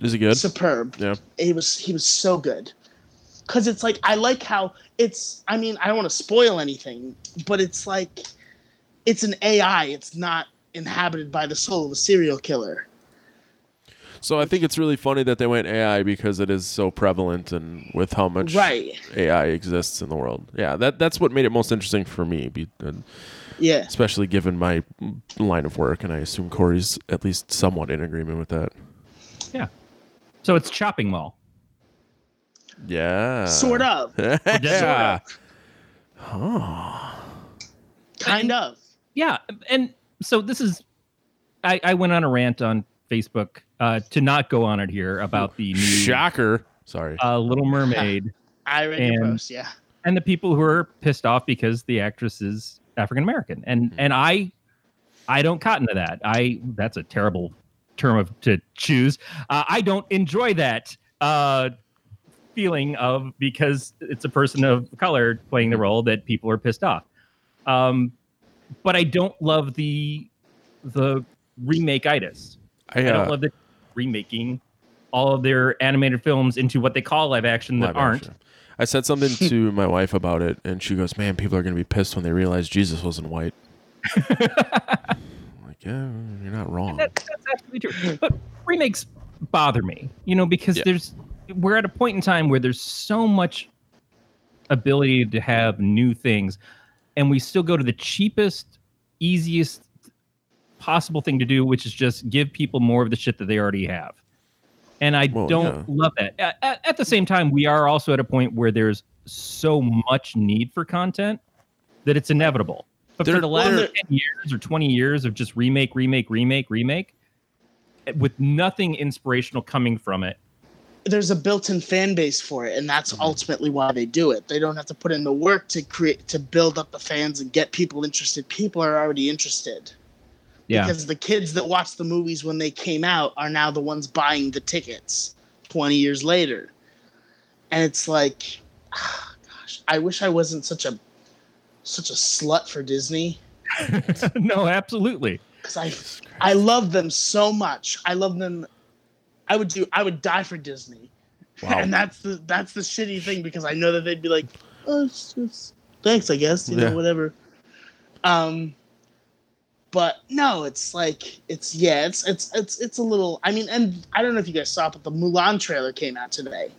Is he good? superb. Yeah. He was he was so good. Cause it's like I like how it's I mean, I don't want to spoil anything, but it's like it's an AI. It's not inhabited by the soul of a serial killer. So I think it's really funny that they went AI because it is so prevalent and with how much Right. AI exists in the world. Yeah, that that's what made it most interesting for me, be, Yeah. especially given my line of work, and I assume Corey's at least somewhat in agreement with that. Yeah. So it's chopping mall. Yeah, Sort of. yeah. Kind of. Yeah, and so this is. I, I went on a rant on Facebook uh, to not go on it here about the new Shocker. Sorry. uh, Little Mermaid I read your And- post, yeah. and the people who are pissed off because the actress is African American, and and I, I don't cotton to that. I that's a terrible term of to choose. Uh, I don't enjoy that uh, feeling of because it's a person of color playing the role that people are pissed off. Um, but I don't love the the remake itis. I, I don't uh, love the remaking all of their animated films into what they call live action that live aren't. action. I said something to my wife about it, and she goes, "Man, people are going to be pissed when they realize Jesus wasn't white." Like, yeah, you're not wrong. That, that's absolutely true. But remakes bother me, you know, because Yeah. there's we're at a point in time where there's so much ability to have new things, and we still go to the cheapest, easiest possible thing to do, which is just give people more of the shit that they already have. And I Well, don't yeah. love that. At, at, at the same time, we are also at a point where there's so much need for content that it's inevitable. But There- for the last there- 10 years or 20 years of just remake, remake, remake, remake, with nothing inspirational coming from it, There's a built-in fan base for it, and that's Mm-hmm. ultimately why they do it. They don't have to put in the work to create to build up the fans and get people interested. People are already interested. yeah. because the kids that watched the movies when they came out are now the ones buying the tickets 20 years later and it's like ah, gosh i wish i wasn't such a such a slut for disney no, absolutely. because i i love them so much i love them i would do i would die for disney Wow. and that's the that's the shitty thing because i know that they'd be like oh it's, it's, thanks i guess you Yeah. know whatever um but no it's like it's yeah it's it's it's it's a little i mean and i don't know if you guys saw it but the mulan trailer came out today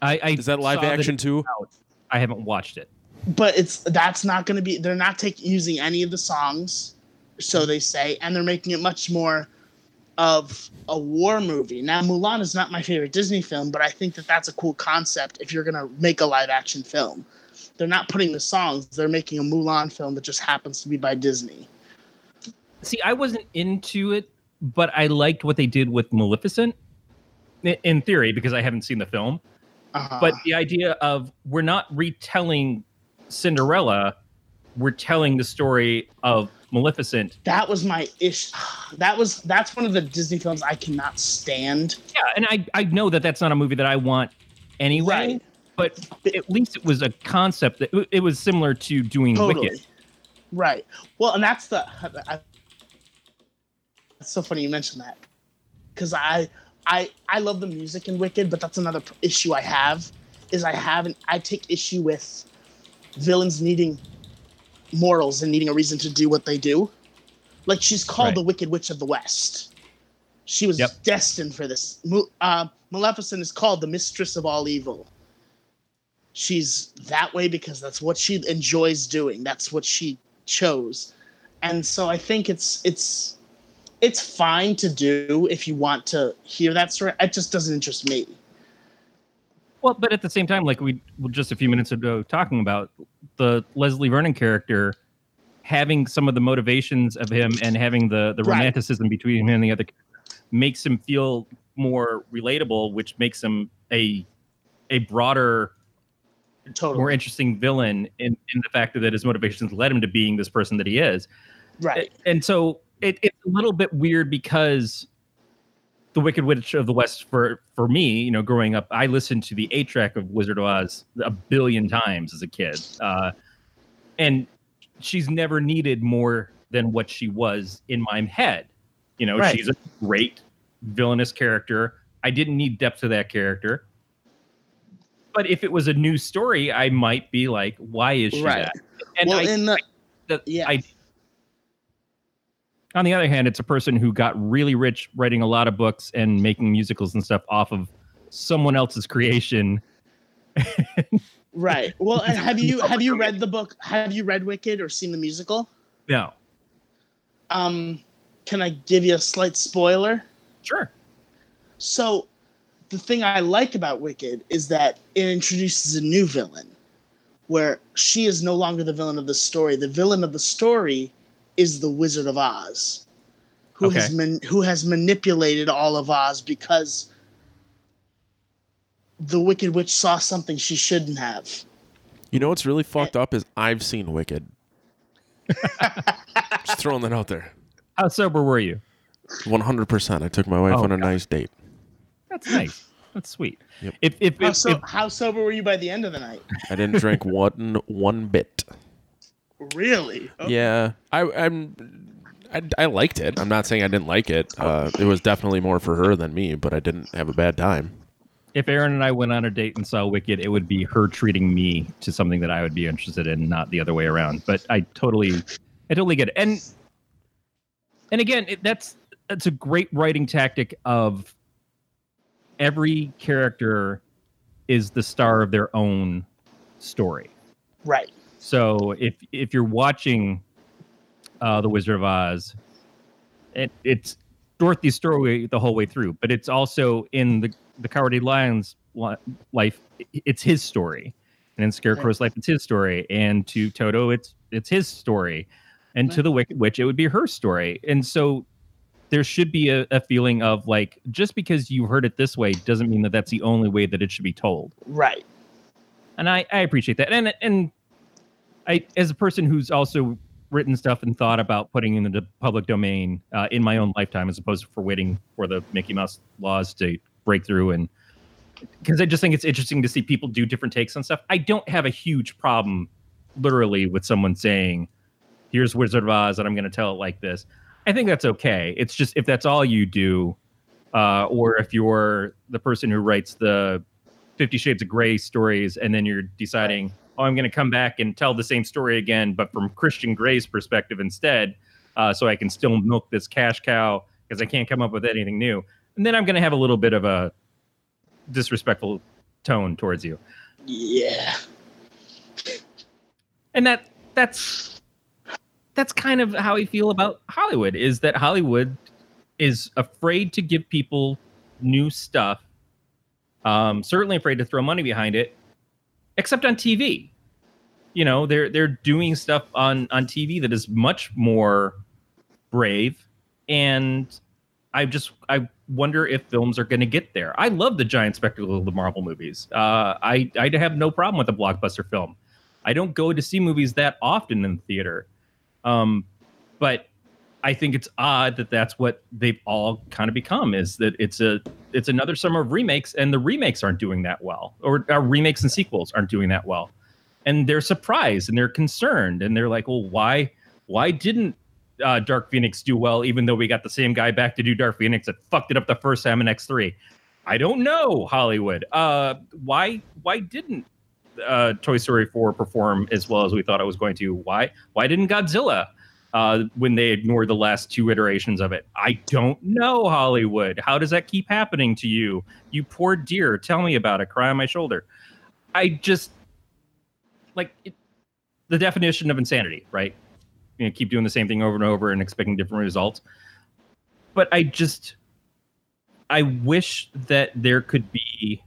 I, I Is that live action too? out. I haven't watched it. but it's that's not going to be they're not taking using any of the songs so they say and they're making it much more of a war movie. Now mulan is not my favorite disney film but i think that that's a cool concept if you're going to make a live action film. They're not putting the songs they're making a mulan film that just happens to be by disney. See, I wasn't into it, but I liked what they did with Maleficent in theory because I haven't seen the film. uh, But the idea of we're not retelling Cinderella, we're telling the story of Maleficent. that was my ish that was that's one of the disney films i cannot stand Yeah, and I I know that that's not a movie that I want anyway. Right. But at least it was a concept that it was similar to doing totally Wicked. right well and that's the I, it's so funny you mentioned that because i i i love the music in wicked but that's another issue i have is i haven't i take issue with villains needing morals and needing a reason to do what they do. Like she's called Right. the wicked witch of the west. She was Yep. destined for this. Uh, maleficent is called the mistress of all evil. She's that way because that's what she enjoys doing. That's what she chose. And so i think it's it's it's fine to do if you want to hear that story. It just doesn't interest me. Well, but at the same time, like we were just a few minutes ago talking about the Leslie Vernon character having some of the motivations of him and having the the Right. romanticism between him and the other makes him feel more relatable, which makes him a a broader, totally more interesting villain in, in the fact that his motivations led him to being this person that he is. right And so it, it's a little bit weird because the Wicked Witch of the West for for me, you know, growing up, I listened to the eight track of Wizard of Oz a billion times as a kid. Uh, and she's never needed more than what she was in my head. You know, Right. she's a great villainous character. I didn't need depth to that character. But if it was a new story, I might be like, why is she Right. that? And well, I, in the that yeah. I, on the other hand, it's a person who got really rich writing a lot of books and making musicals and stuff off of someone else's creation. right. Well, and have you have you read the book? Have you read Wicked or seen the musical? No, Um, can I give you a slight spoiler? sure. So, the thing I like about Wicked is that it introduces a new villain, where she is no longer the villain of the story. The villain of the story is the Wizard of Oz, who has man- who has manipulated all of Oz because the Wicked Witch saw something she shouldn't have. You know what's really fucked up is I've seen Wicked. Just throwing that out there. How sober were you? One hundred percent. I took my wife Oh, on a God. nice date. That's nice. That's sweet. Yep. If if, How, so, if how sober were you by the end of the night? I didn't drink one one bit. Really? Oh, Yeah, I, I'm. I, I liked it. I'm not saying I didn't like it. Uh, it was definitely more for her than me, but I didn't have a bad time. if Erin and I went on a date and saw Wicked, it would be her treating me to something that I would be interested in, not the other way around. But I totally, I totally get it. And and again, it, that's that's a great writing tactic of every character is the star of their own story. Right. So if if you're watching uh, the Wizard of Oz, it, it's Dorothy's story the whole way through, but it's also in the the Cowardly Lion's life. It's his story, and in Scarecrow's life, it's his story, and to Toto, it's it's his story, and to the Wicked Witch, it would be her story, and so. There should be a, a feeling of like just because you heard it this way doesn't mean that that's the only way that it should be told Right. and I, I appreciate that. And and I, as a person who's also written stuff and thought about putting in the public domain uh, in my own lifetime, as opposed to for waiting for the Mickey Mouse laws to break through, and because I just think it's interesting to see people do different takes on stuff. I don't have a huge problem, literally, with someone saying, "Here's Wizard of Oz, and I'm going to tell it like this." I think that's okay. It's just if that's all you do, uh, or if you're the person who writes the Fifty Shades of Grey stories, and then you're deciding, oh, I'm going to come back and tell the same story again, but from Christian Grey's perspective instead, uh, so I can still milk this cash cow because I can't come up with anything new. And then I'm going to have a little bit of a disrespectful tone towards you, Yeah. and that that's that's kind of how I feel about Hollywood. Is that Hollywood is afraid to give people new stuff um, certainly afraid to throw money behind it, except on TV. You know, they're they're doing stuff on on TV that is much more brave, and I just I wonder if films are going to get there. I love the giant spectacle of the Marvel movies. Uh, I I have no problem with a blockbuster film. I don't go to see movies that often in the theater, um, but I think it's odd that that's what they've all kind of become. Is that it's a it's another summer of remakes, and the remakes aren't doing that well, or uh, remakes and sequels aren't doing that well, and they're surprised and they're concerned, and they're like, well, why why didn't uh, Dark Phoenix do well, even though we got the same guy back to do Dark Phoenix that fucked it up the first time in X three? I don't know, Hollywood. Uh, why why didn't uh, Toy Story 4 perform as well as we thought it was going to? Why why didn't Godzilla uh, when they ignored the last two iterations of it? I don't know, Hollywood. How does that keep happening to you? You poor dear. Tell me about it. Cry on my shoulder. I just like it, the definition of insanity, right? You know, keep doing the same thing over and over and expecting different results. But I just I wish that there could be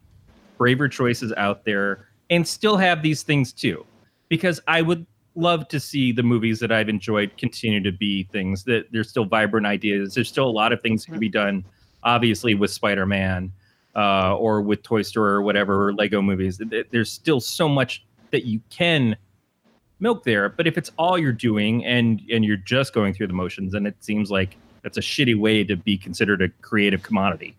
braver choices out there and still have these things too. Because I would love to see the movies that I've enjoyed continue to be things that there's still vibrant ideas. There's still a lot of things that can be done, obviously, with Spider Man uh, or with Toy Story or whatever, or Lego movies. There's still so much that you can milk there. But if it's all you're doing and and you're just going through the motions, then it seems like that's a shitty way to be considered a creative commodity.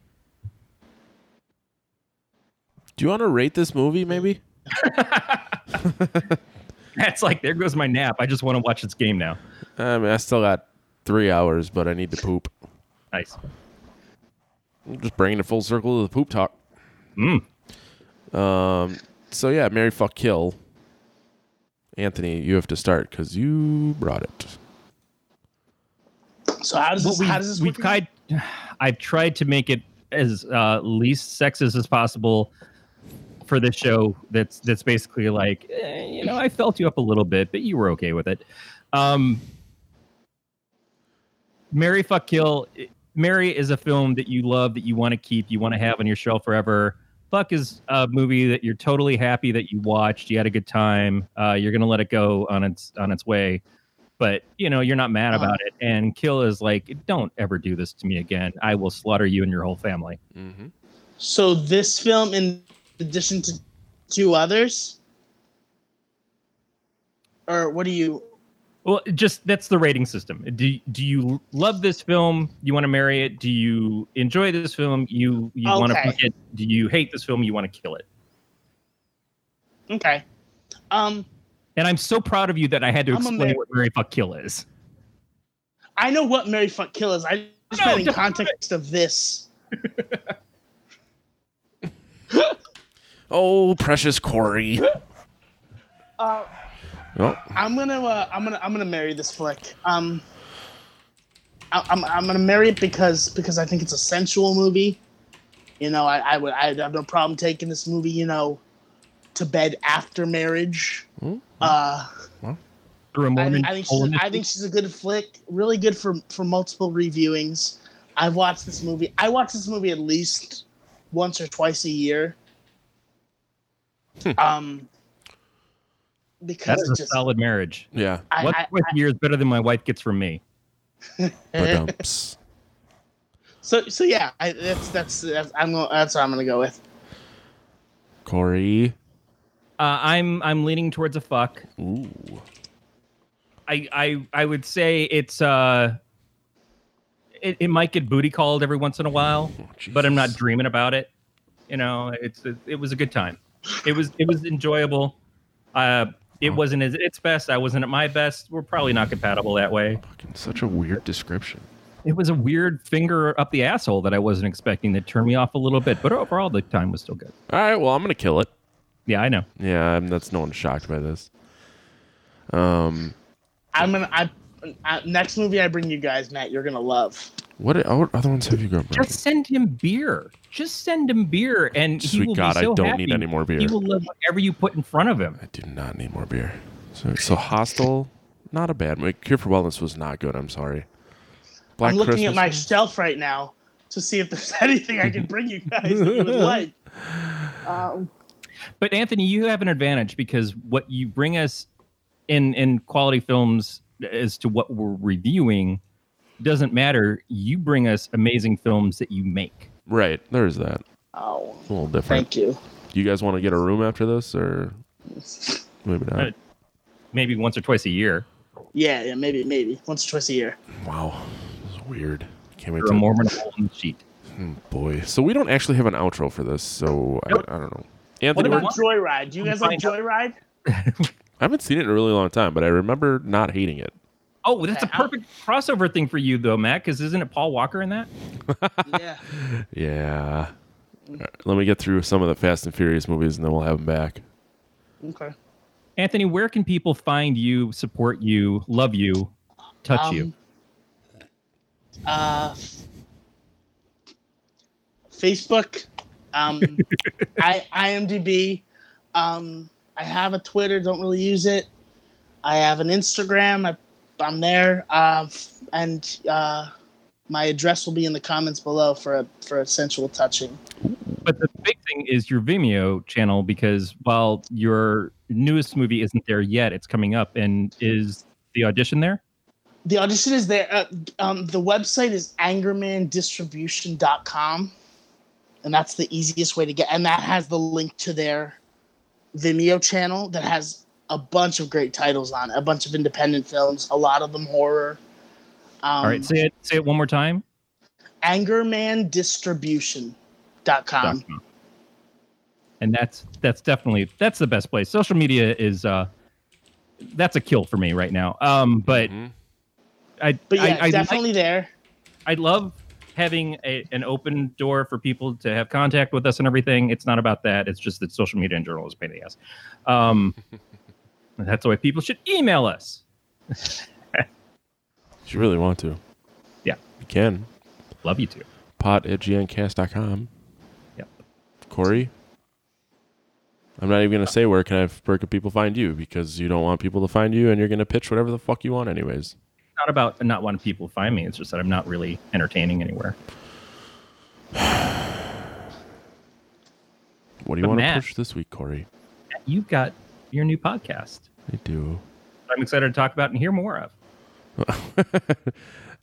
Do you want to rate this movie, maybe? That's like there goes my nap. I just want to watch this game now. I mean, I still got three hours, but I need to poop. Nice. I'm Just bringing it full circle to the poop talk. Mm. Um. So yeah, Mary fuck kill. Anthony, you have to start because you brought it. So how does this? we, how does this we've work? tried. I've tried to make it as uh, least sexist as possible for this show. That's that's basically like, eh, you know, I felt you up a little bit, but you were okay with it. Um, Mary Fuck Kill. Mary is a film that you love, that you want to keep, you want to have on your shelf forever. Fuck is a movie that you're totally happy that you watched. You had a good time. Uh, you're gonna let it go on its on its way but you know you're not mad about it and kill is like don't ever do this to me again i will slaughter you and your whole family Mm-hmm. So this film, in addition to two others, or what do you? well just that's the rating system. Do, do you love this film? You want to marry it? Do you enjoy this film? You you want to fuck it? Do you hate this film? You want to kill it? Okay. Um, and i'm so proud of you that i had to I'm explain what mary fuck kill is. I know what Mary Fuck Kill is. I just No, meant in context of this. Oh, precious Corey. Uh, Oh, I'm gonna, uh, I'm gonna, I'm gonna marry this flick. Um, I, I'm, I'm gonna marry it because because I think it's a sensual movie. You know, I, I would, I have no problem taking this movie, you know, to bed after marriage. Hmm. Uh, through a I, mormon think- I think she's, in I think she's a good flick. Really good for for multiple reviewings. I've watched this movie. I watch this movie at least once or twice a year. Um, because that is a just solid marriage yeah. I, what I, what year is better than my wife gets from me so so yeah, I, that's that's that's I'm gonna, that's what I'm gonna go with. Corey. uh, i'm i'm leaning towards a fuck Ooh. I I I would say it's uh it, it might get booty called every once in a while, Oh, but I'm not dreaming about it. You know, it's it, it was a good time. It was it was enjoyable. Uh it Oh. wasn't at its best. I wasn't at my best. We're probably not compatible that way. Fucking such a weird description. It was a weird finger up the asshole that I wasn't expecting that turned me off a little bit, but overall the time was still good. All right. Well, I'm gonna kill it. Yeah, I know. Yeah, I'm, that's no one's shocked by this. Um, I'm gonna I, I next movie I bring you guys, Matt, you're gonna love. what, what other ones have you got? Just send him beer. Just send him beer, and he Sweet will God, be I don't happy. need any more beer. He will love whatever you put in front of him. I do not need more beer. So, so hostile, not a bad movie. Cure for Wellness was not good. I'm sorry. Black I'm looking Christmas at my was- shelf right now to see if there's anything I can bring you guys that you would like. Um, But Anthony, you have an advantage because what you bring us in in quality films as to what we're reviewing doesn't matter. You bring us amazing films that you make. right. There's that. oh, A little different. thank you. Do you guys want to get a room after this, or maybe not? Uh, Maybe once or twice a year. Yeah, yeah, maybe, maybe once or twice a year. Wow, this is weird. Can't wait Or a to. Mormon hole in the sheet. Hmm, boy, so we don't actually have an outro for this, so Nope. I, I don't know. What about we're- Joyride? Do you guys like Joyride? I haven't seen it in a really long time, but I remember not hating it. Oh, that's a Okay, perfect crossover thing for you though, Matt, because isn't it Paul Walker in that? yeah. Yeah. All right, let me get through some of the Fast and Furious movies, and then we'll have them back. Okay. Anthony, where can people find you, support you, love you, touch you? Um, Uh, Facebook, um, I IMDb. Um, I have a Twitter. Don't really use it. I have an Instagram. I, I'm there. Uh, and uh, my address will be in the comments below for a for a sensual touching. But the big thing is your Vimeo channel because while your newest movie isn't there yet, it's coming up. And is the audition there? The audition is there. Uh, um, the website is angermandistribution.com. And that's the easiest way to get. And that has the link to their Vimeo channel that has a bunch of great titles on it, a bunch of independent films, a lot of them horror. Um, All right, say it. Say it one more time. angermandistribution.com. .com. And that's that's definitely that's the best place. Social media is uh that's a kill for me right now. Um, but Mhm. I, But yeah, I, I definitely like- there. I love having a, an open door for people to have contact with us and everything. It's not about that. It's just that social media in general is a pain in the ass. Um, that's why people should email us. If you really want to. Yeah. You can. Love you too. Pot at gncast.com. Yep. Corey? I'm not even going to say where can I where can people find you because you don't want people to find you and you're going to pitch whatever the fuck you want anyways. Not about not wanting people to find me. It's just that I'm not really entertaining anywhere. What do you But want to push this week, Corey? You've got your new podcast. I do. I'm excited to talk about and hear more of.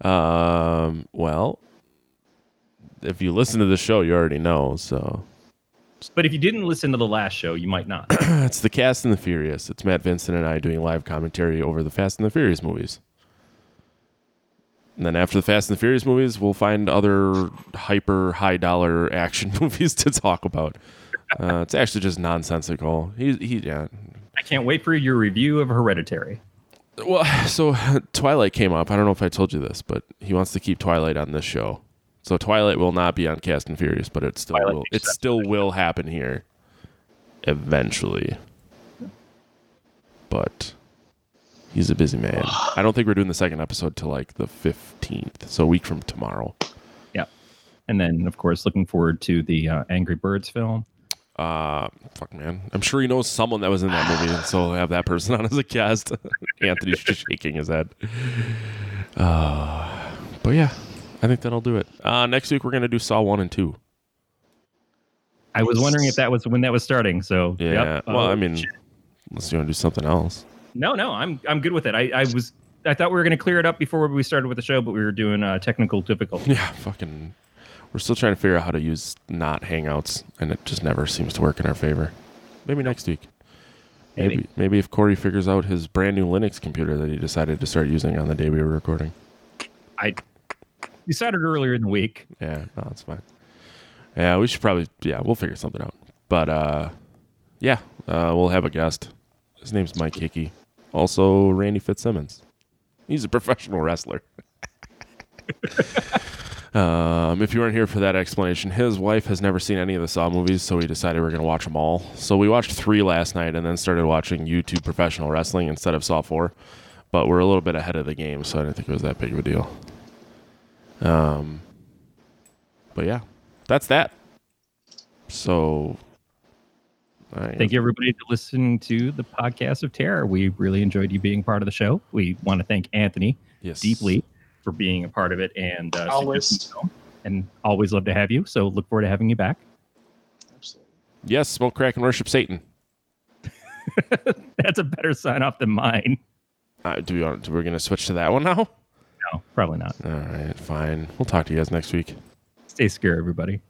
Um, well, if you listen to the show, you already know. So But if you didn't listen to the last show, you might not. it's the Cast and the Furious. It's Matt Vincent and I doing live commentary over the Fast and the Furious movies. And then after the Fast and the Furious movies, we'll find other hyper high dollar action movies to talk about. Uh, it's actually just nonsensical. He, he, yeah. I can't wait for your review of Hereditary. Well, so Twilight came up. I don't know if I told you this, but he wants to keep Twilight on this show. So Twilight will not be on Cast and Furious, but it still Twilight will. It still will happen here, eventually. But he's a busy man. I don't think we're doing the second episode till like the fifteenth, so a week from tomorrow. Yeah. And then, of course, looking forward to the uh, Angry Birds film. Uh, fuck man, I'm sure he knows someone that was in that movie, so we'll have that person on as a guest. Anthony's just shaking his head. Uh, but yeah, I think that'll do it. Uh, next week we're gonna do Saw one and two. I was wondering if that was when that was starting. So Yeah. yep. well, Oh, I mean, shit. unless you want to do something else. No, no, I'm I'm good with it. I, I was I thought we were going to clear it up before we started with the show, but we were doing uh, technical difficulty. Yeah, fucking. We're still trying to figure out how to use not Hangouts, and it just never seems to work in our favor. Maybe next week. Maybe. Maybe. maybe if Corey figures out his brand new Linux computer that he decided to start using on the day we were recording. I decided earlier in the week. Yeah, no, that's fine. Yeah, we should probably yeah, we'll figure something out. But uh yeah, uh we'll have a guest. His name's Mike Hickey. Also Randy Fitzsimmons. He's a professional wrestler. um, if you weren't here for that explanation, his wife has never seen any of the Saw movies, so we decided we are going to watch them all. So we watched three last night and then started watching YouTube professional wrestling instead of Saw 4. But we're a little bit ahead of the game, so I didn't think it was that big of a deal. Um, but yeah, that's that. So, I- Thank you, everybody, for listening to the podcast of terror. We really enjoyed you being part of the show. We want to thank Anthony yes. deeply for being a part of it and uh, Always. suggesting the film. and always love to have you. So look forward to having you back. Absolutely. Yes, smoke crack and worship Satan. That's a better sign off than mine. Uh, do we want? We're gonna switch to that one now. No, probably not. All right, fine. We'll talk to you guys next week. Stay secure, everybody.